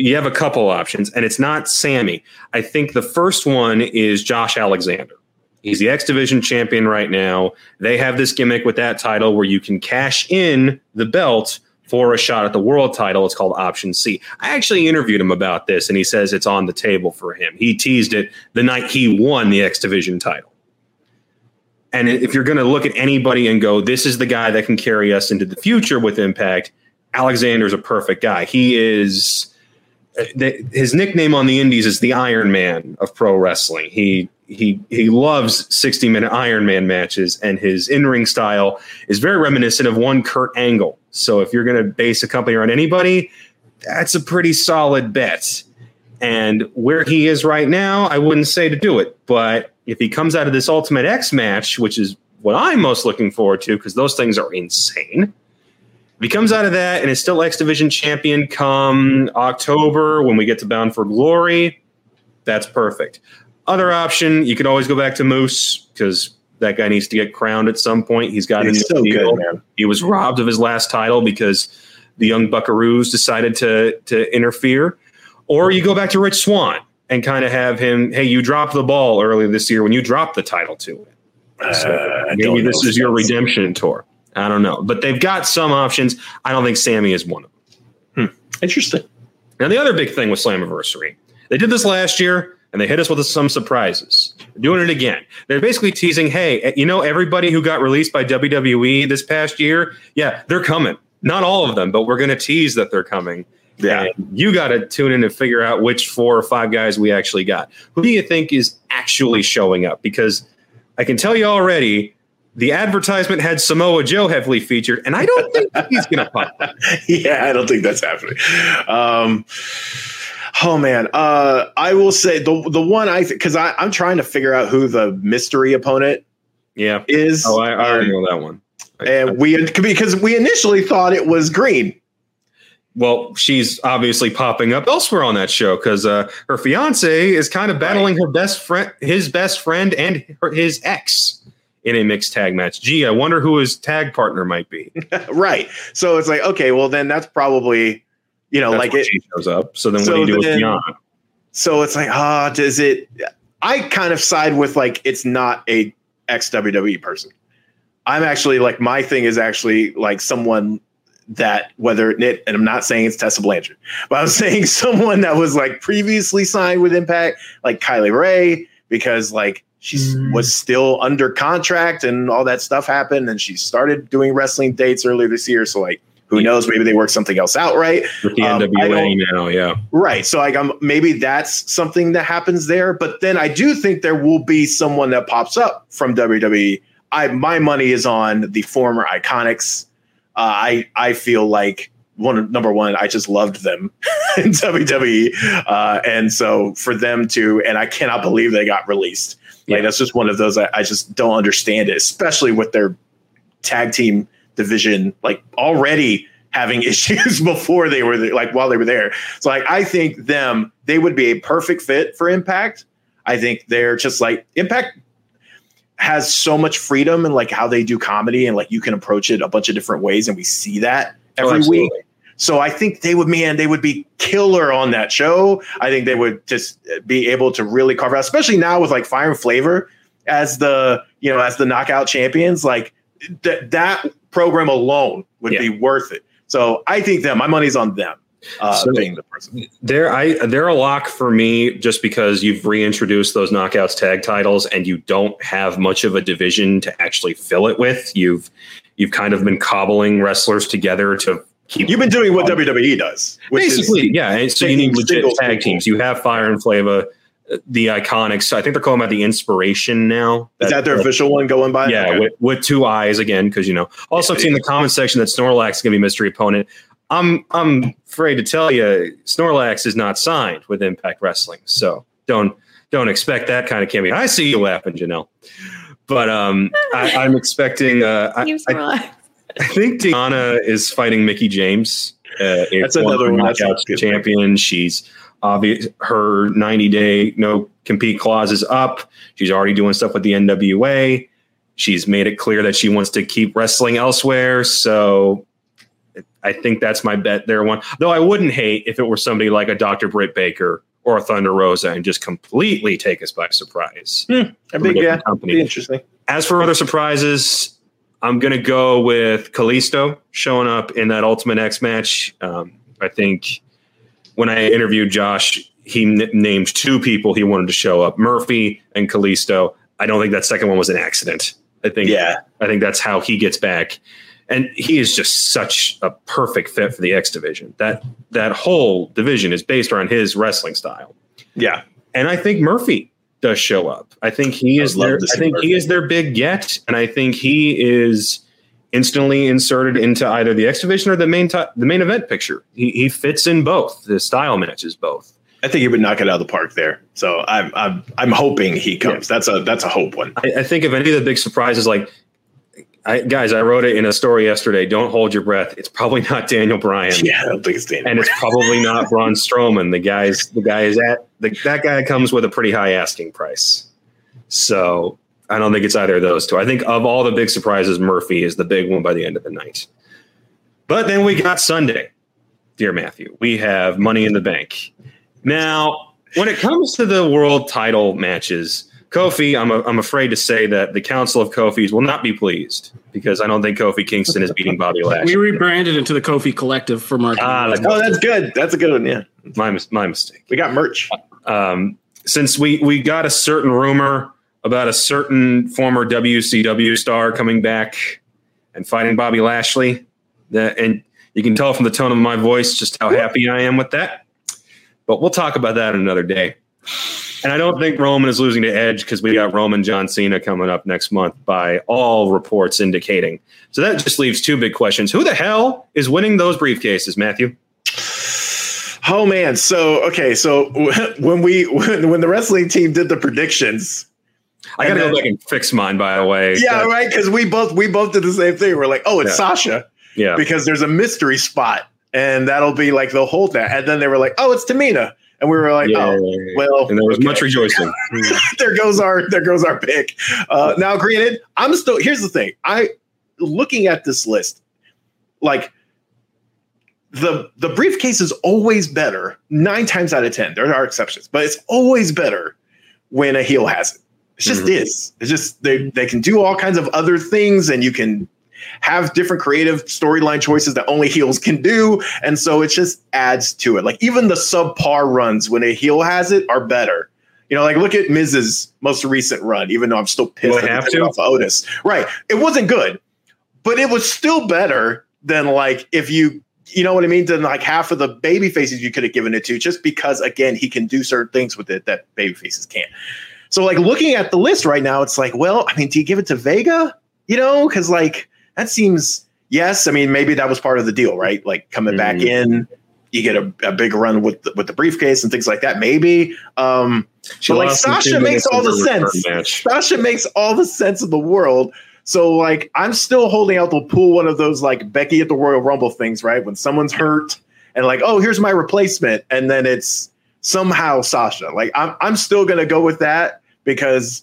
you have a couple options, and it's not Sami. I think the first one is Josh Alexander. He's the X Division champion right now. They have this gimmick with that title where you can cash in the belt for a shot at the world title. It's called Option C. I actually interviewed him about this, and he says it's on the table for him. He teased it the night he won the X Division title. And if you're going to look at anybody and go, this is the guy that can carry us into the future with Impact, Alexander's a perfect guy. He is his nickname on the Indies is the Iron Man of pro wrestling. He he he loves 60 minute Iron Man matches, and his in ring style is very reminiscent of one Kurt Angle. So if you're going to base a company around anybody, that's a pretty solid bet. And where he is right now, I wouldn't say to do it. But if he comes out of this Ultimate X match, which is what I'm most looking forward to, because those things are insane. If he comes out of that and is still X Division champion come October when we get to Bound for Glory, that's perfect. Other option, you could always go back to Moose because that guy needs to get crowned at some point. He's got a He's so deal. good, man. He was robbed of his last title because the young Buckaroos decided to to interfere. Or you go back to Rich Swann and kind of have him, hey, you dropped the ball earlier this year when you dropped the title to him. So Uh, maybe this is your redemption tour. I don't know. But they've got some options. I don't think Sami is one of them. Hmm. Interesting. Now, the other big thing with Slammiversary, they did this last year and they hit us with some surprises. They're doing it again. They're basically teasing, hey, eh, you know, everybody who got released by WWE this past year, yeah, they're coming. Not all of them, but we're going to tease that they're coming. Yeah. And you got to tune in and figure out which four or five guys we actually got. Who do you think is actually showing up? Because I can tell you already, the advertisement had Samoa Joe heavily featured, and I don't think he's going to pop. <laughs> yeah, I don't think that's happening. Um, oh man, uh, I will say the the one I because I'm trying to figure out who the mystery opponent Yeah. is. Oh, I, I already Um, know that one. I- I- and we because we initially thought it was Green. well, she's obviously popping up elsewhere on that show because uh, her fiance is kind of battling her best friend, his best friend, and her, his ex in a mixed tag match. Gee, I wonder who his tag partner might be. <laughs> right. So it's like, okay, well then that's probably, you know, That's like it. shows up. So then, So what do you do with then- Bianca? So it's like, ah, does it? I kind of side with like it's not a ex WWE person. I'm actually like my thing is actually like someone that whether it and I'm not saying it's Tessa Blanchard, but I'm <laughs> saying someone that was like previously signed with Impact, like Kylie Rae, because like she Mm. was still under contract and all that stuff happened, and she started doing wrestling dates earlier this year. So like, who knows? Maybe they worked something else out, right? With the Um, NWA now, yeah. Right. So like um maybe that's something that happens there. But then I do think there will be someone that pops up from WWE. I my money is on the former iconics. Uh, I I feel like one number one, I just loved them <laughs> in WWE. Uh, and so for them to and I cannot believe they got released. Like Yeah. that's just one of those I, I just don't understand it, especially with their tag team division like already having <laughs> issues before they were there, like while they were there. So like I think them they would be a perfect fit for Impact. I think they're just like Impact has so much freedom and like how they do comedy and like you can approach it a bunch of different ways and we see that Oh, every absolutely. week. So I think they would, man, they would be killer on that show. I think they would just be able to really carve out, especially now with like Fire and Flava as the you know as the knockout champions. Like that that program alone would Yeah. be worth it. So I think them. My money's on them. Uh, So- being the person. They're I they're a lock for me just because you've reintroduced those knockouts tag titles and you don't have much of a division to actually fill it with. You've you've kind of been cobbling wrestlers together to You've been doing what WWE does, which basically is yeah. And so you need legit tag people. teams. You have Fire and Flava, uh, the Iconics. I think they're calling about the Inspiration now. is that their official one going by? Yeah, Okay. with, with two eyes again, because you know. Also, Yeah. seen the comment section that Snorlax is going to be mystery opponent. I'm I'm afraid to tell you, Snorlax is not signed with Impact Wrestling, so don't don't expect that kind of cameo. I see you laughing, Janelle, but um, I, I'm expecting. Uh, I, I, relax. I think Deonna is fighting Mickie James. Uh, That's another one. That's a Knockouts good champion. She's obvious. Her 90 day no compete clause is up. She's already doing stuff with the NWA. She's made it clear that she wants to keep wrestling elsewhere. So I think that's my bet there. One though, I wouldn't hate if it were somebody like a Dr. Britt Baker or a Thunder Rosa and just completely take us by surprise. I a think yeah, company. be interesting. As for other surprises, I'm going to go with Kalisto showing up in that Ultimate X match. Um, I think when I interviewed Josh, he n- named two people he wanted to show up Murphy and Kalisto. I don't think that second one was an accident. I think, Yeah, I think that's how he gets back. And he is just such a perfect fit for the X division. That that whole division is based around his wrestling style yeah. and I think Murphy does show up. I think he is their, I think he is their big get, and I think he is instantly inserted into either the X division or the main ti- the main event picture. He he fits in both. The style matches both. I think he would knock it out of the park there. So I'm I'm I'm hoping he comes. That's a that's a hope one. I, I think if any of the big surprises, like I, guys, I wrote it in a story yesterday. Don't hold your breath. It's probably <laughs> not Daniel Bryan. Yeah, I don't think it's Daniel. And it's probably not <laughs> Braun Strowman. The guy's the guy is at the, that guy comes with a pretty high asking price. So I don't think it's either of those two. I think of all the big surprises, Murphy is the big one by the end of the night. But then we got Sunday, dear Matthew. We have Money in the Bank. Now, when it comes to the world title matches, Kofi, I'm, a, I'm afraid to say that the Council of Kofis will not be pleased because I don't think Kofi Kingston is beating Bobby Lashley. We rebranded into the Kofi Collective for marketing. Ah, that's oh, that's good. That's a good one. Yeah, my, my mistake. we got merch. um, since we we got a certain rumor about a certain former WCW star coming back and fighting Bobby Lashley, that and you can tell from the tone of my voice just how happy I am with that. But we'll talk about that another day. And I don't think Roman is losing to Edge because we got Roman John Cena coming up next month by all reports indicating. So that just leaves two big questions. Who the hell is winning those briefcases, Matthew? Oh man, so okay, so <laughs> when we when, <laughs> when the wrestling team did the predictions, I got to go back and fix mine, by the way. Yeah, right. Because we both we both did the same thing. We're like, oh, it's Yeah. Sasha. Yeah. Because there's a mystery spot, and that'll be like they'll hold that. And then they were like, oh, it's Tamina, and we were like, Yeah. oh, well, and there was okay. much rejoicing. <laughs> there goes our there goes our pick. Uh, now, granted, I'm still here's the thing. I looking at this list, like the the briefcase is always better nine times out of ten. There are exceptions, but it's always better when a heel has it. It just Mhm. is. It's just they they can do all kinds of other things, and you can have different creative storyline choices that only heels can do, and so it just adds to it. Like even the subpar runs when a heel has it are better. You know, like look at Miz's most recent run. Even though I'm still pissed Well, that they have to? off of Otis, right? It wasn't good, but it was still better than like if you you know what I mean? Than like half of the baby faces you could have given it to, just because again he can do certain things with it that baby faces can't. So like looking at the list right now, it's like, well, I mean, do you give it to Vega? You know, because like that seems yes. I mean, maybe that was part of the deal, right? Like coming back Mhm. in, you get a, a big run with the, with the briefcase and things like that. Maybe, um, She but like lost in two Sasha makes all the sense. Match. Sasha makes all the sense in the world. So like I'm still holding out to pull one of those like Becky at the Royal Rumble things, right? When someone's hurt and like, oh, here's my replacement, and then it's somehow Sasha. Like I'm I'm still gonna go with that because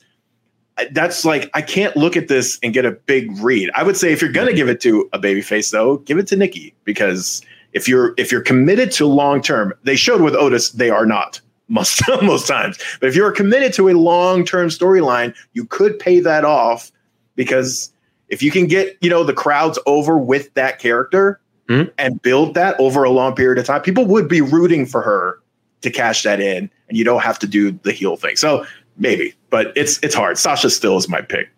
that's like I can't look at this and get a big read. I would say if you're gonna give it to a babyface though, give it to Nikki because if you're if you're committed to long term, they showed with Otis they are not <laughs> most most times. But if you're committed to a long term storyline, you could pay that off because if you can get you know the crowds over with that character Mhm. and build that over a long period of time, people would be rooting for her to cash that in, and you don't have to do the heel thing. So maybe, but it's it's hard. Sasha still is my pick.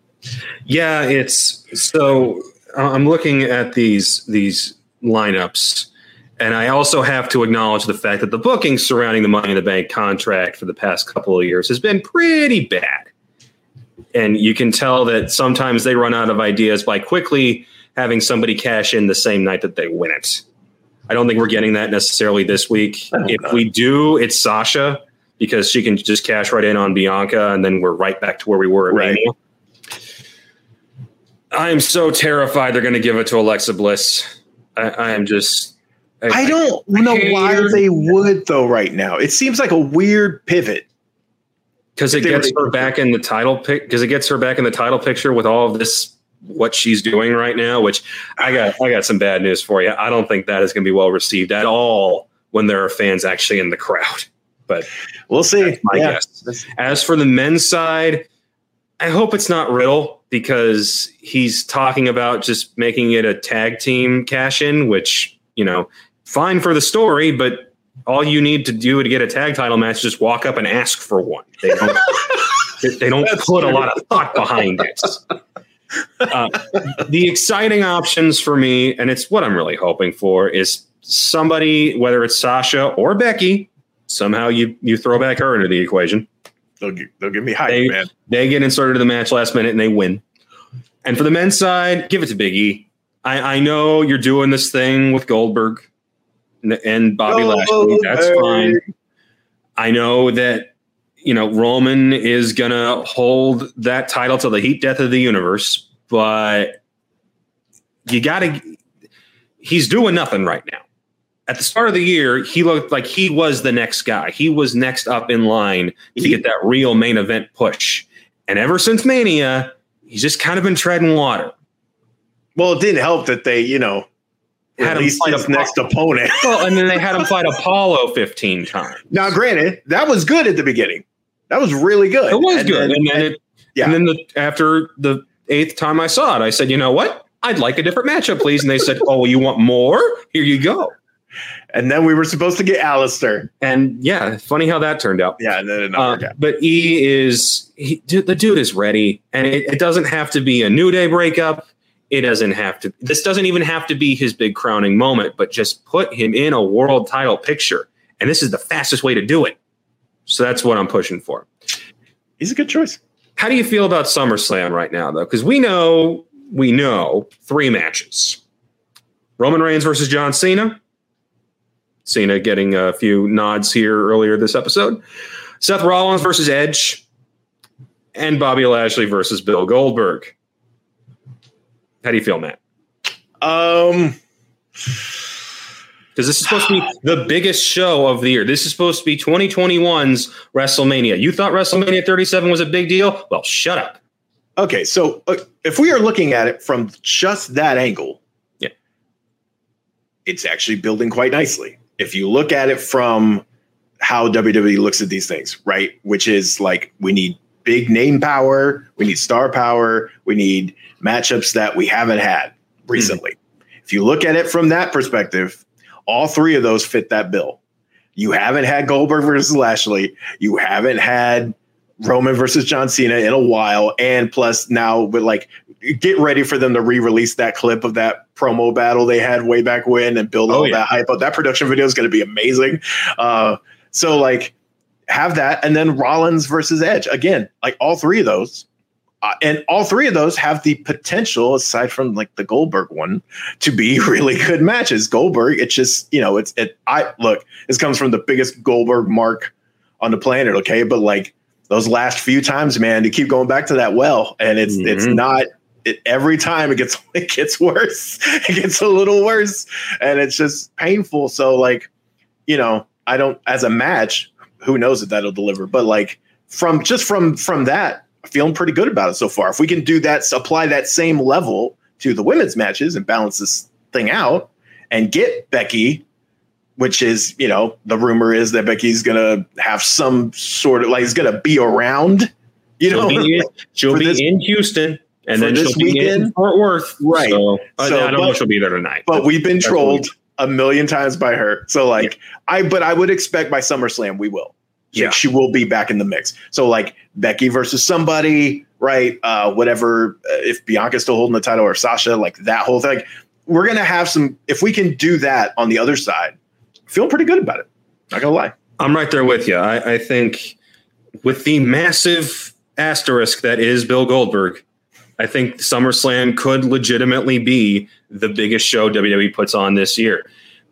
Yeah, it's so uh, I'm looking at these these lineups, and I also have to acknowledge the fact that the booking surrounding the Money in the Bank contract for the past couple of years has been pretty bad. And you can tell that sometimes they run out of ideas by quickly having somebody cash in the same night that they win it. I don't think we're getting that necessarily this week. If we do, it's Sasha because she can just cash right in on Bianca, and then we're right back to where we were at Right. Mania. I am so terrified they're going to give it to Alexa Bliss. I, I am just. I don't know why they would though. Right now, it seems like a weird pivot. because it gets her back in the title pic because it gets her back in the title picture with all of this what she's doing right now. Which I got I got some bad news for you. I don't think that is going to be well received at all when there are fans actually in the crowd. But We'll see. My Yeah. guess. As for the men's side, I hope it's not Riddle because he's talking about just making it a tag team cash in, which, you know, fine for the story, but all you need to do to get a tag title match is just walk up and ask for one. They don't, <laughs> they, don't That's put a lot of thought behind it. Uh, the exciting options for me, and it's what I'm really hoping for, is somebody, whether it's Sasha or Becky, somehow you you throw back her into the equation. They'll, they'll give me hype, They, man. they get inserted to the match last minute and they win. And for the men's side, give it to Big E. I, I know you're doing this thing with Goldberg and, and Bobby Lashley. That's fine. I know that you know Roman is gonna hold that title till the heat death of the universe, but you gotta he's doing nothing right now. At the start of the year, he looked like he was the next guy. He was next up in line to get that real main event push. And ever since Mania, he's just kind of been treading water. Well, it didn't help that they, you know, Had him fight his next opponent. Well, and then they had him <laughs> fight Apollo 15 times. now, granted, that was good at the beginning. That was really good. It was And good. then- and then it, yeah. and then the, after the eighth time I saw it, I said, you know what? I'd like a different matchup, please. And they said, oh, well, you want more? Here you go. And then we were supposed to get Aleister. And yeah, funny how that turned out. Yeah, and then it Uh, got. but E is he, dude, the dude is ready, and it, it doesn't have to be a New Day breakup. It doesn't have to. This doesn't even have to be his big crowning moment, but just put him in a world title picture, and this is the fastest way to do it. So that's what I'm pushing for. He's a good choice. How do you feel about SummerSlam right now, though? Because we know we know three matches: Roman Reigns versus John Cena. Cena getting a few nods here earlier this episode. Seth Rollins versus Edge, and Bobby Lashley versus Bill Goldberg. How do you feel, Matt? Um, Because this is supposed to be the biggest show of the year. This is supposed to be 2021's WrestleMania. You thought WrestleMania 37 was a big deal? Well, shut up. okay, so uh, if we are looking at it from just that angle, Yeah. it's actually building quite nicely. If you look at it from how WWE looks at these things, right? Which is like we need big name power, we need star power, we need matchups that we haven't had recently. Mm-hmm. If you look at it from that perspective, all three of those fit that bill. You haven't had Goldberg versus Lashley. You haven't had Roman versus John Cena in a while. And plus, now with like, get ready for them to re release that clip of that promo battle they had way back when and build Oh, all yeah. that hype up. That production video is going to be amazing. Uh, so, like, have that. And then Rollins versus Edge. Again, like all three of those. Uh, and all three of those have the potential, aside from like the Goldberg one, to be <laughs> really good matches. Goldberg, it's just you know, it's it. I look, this comes from the biggest Goldberg mark on the planet. Okay, but like those last few times, man, to keep going back to that well, and it's it's Mhm. not. It, every time it gets <laughs> it gets worse. It gets a little worse, and it's just painful. So like, you know, I don't as a match. Who knows if that'll deliver? But like from just from from that, feeling pretty good about it so far. If we can do that, apply that same level to the women's matches and balance this thing out and get Becky, which is, you know, the rumor is that Becky's gonna have some sort of like is gonna be around, you she'll know. be, in, <laughs> she'll be this- in Houston, and for then this she'll be in weekend? Fort Worth. Right. So, I- So, I don't know if she'll be there tonight. but we've been trolled a million times by her. So like I but I would expect by SummerSlam we will. She, Yeah. she will be back in the mix. So like Becky versus somebody, right? Uh whatever uh, if Bianca's still holding the title or Sasha, like that whole thing. We're gonna have some if we can do that on the other side, feel pretty good about it. Not gonna lie. I'm right there with you. I, I think with the massive asterisk that is Bill Goldberg, I think SummerSlam could legitimately be the biggest show WWE puts on this year.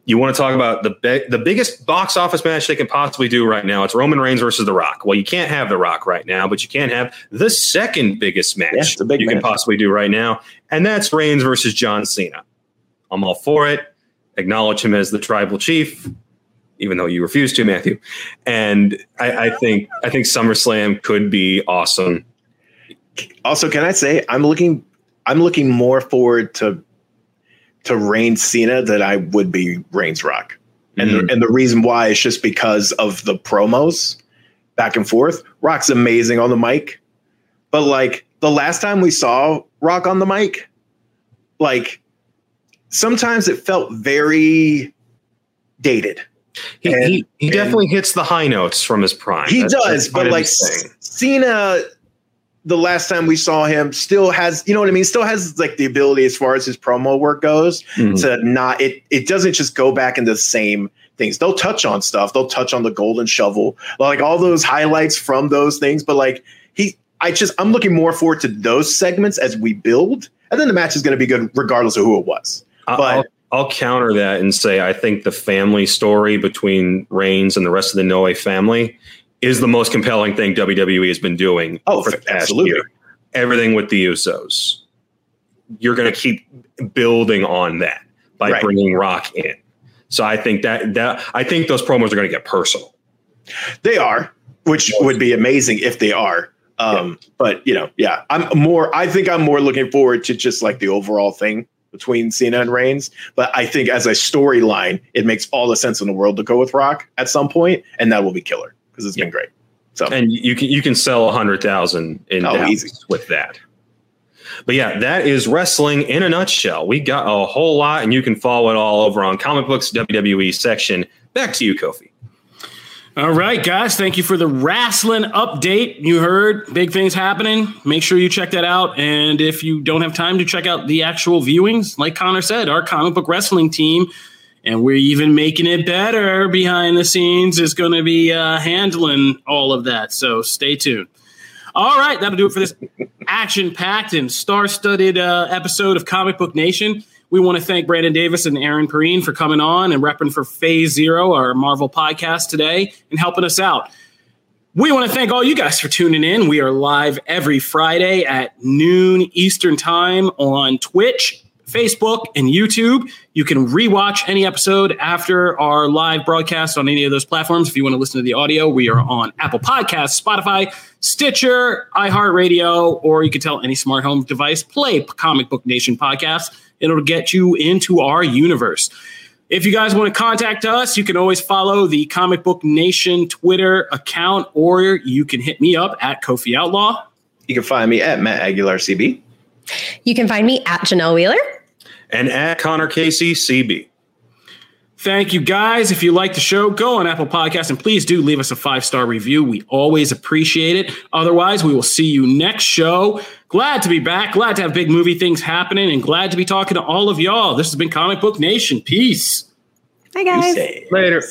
You want to talk about the be- the biggest box office match they can possibly do right now? It's Roman Reigns versus The Rock. Well, you can't have The Rock right now, but you can have the second biggest match Yeah, big you can possibly do right now, and that's Reigns versus John Cena. I'm all for it. Acknowledge him as the tribal chief, even though you refuse to, Matthew. And I, I think I think SummerSlam could be awesome. Also, can I say I'm looking I'm looking more forward to to Reigns Cena than I would be Reigns Rock. And Mhm. the, and the reason why is just because of the promos back and forth. Rock's amazing on the mic. But like the last time we saw Rock on the mic, like sometimes it felt very dated. He, And- he, he definitely hits the high notes from his prime. He That's- does, that's but like. Cena, the last time we saw him, still has you know what I mean. Still has like the ability as far as his promo work goes Mhm. to not it. It doesn't just go back into the same things. They'll touch on stuff. They'll touch on the golden shovel, like all those highlights from those things. But like he, I just I'm looking more forward to those segments as we build, and then the match is going to be good regardless of who it was. But- I'll, I'll counter that and say I think the family story between Reigns and the rest of the Noe family is the most compelling thing WWE has been doing Oh, for the past absolutely. year. Everything with the Usos. You're going to keep building on that by Right. bringing Rock in. So I think that that I think those promos are going to get personal. They are, which would be amazing if they are. Um, But you know, yeah, I'm more. I think I'm more looking forward to just like the overall thing between Cena and Reigns. But I think as a storyline, it makes all the sense in the world to go with Rock at some point, and that will be killer because it's been great. So and you can you can sell a hundred thousand in Oh, easy. with that. But yeah, that is wrestling in a nutshell. We got a whole lot, and you can follow it all over on comic books WWE section. Back to you, Kofi. All right, guys. Thank you for the wrestling update. You heard big things happening. Make sure you check that out. And if you don't have time to check out the actual viewings, like Connor said, our comic book wrestling team and we're even making it better behind the scenes. Is going to be uh, handling all of that. So stay tuned. All right, that'll do it for this action-packed and star-studded uh, episode of Comic Book Nation. We want to thank Brandon Davis and Aaron Perine for coming on and repping for Phase Zero, our Marvel podcast today, and helping us out. We want to thank all you guys for tuning in. We are live every Friday at noon Eastern Time on Twitch, Facebook, and YouTube. You can rewatch any episode after our live broadcast on any of those platforms. If you want to listen to the audio, we are on Apple Podcasts, Spotify, Stitcher, iHeartRadio, or you can tell any smart home device, play Comic Book Nation podcast. It'll get you into our universe. If you guys want to contact us, you can always follow the Comic Book Nation Twitter account, or you can hit me up at Kofi Outlaw. You can find me at Matt Aguilar CB. You can find me at Janelle Wheeler. And at Connor Casey CB. Thank you guys. If you like the show, go on Apple Podcasts and please do leave us a five star review. We always appreciate it. Otherwise, we will see you next show. Glad to be back. Glad to have big movie things happening and glad to be talking to all of y'all. This has been Comic Book Nation. Peace. Hi, guys. Later.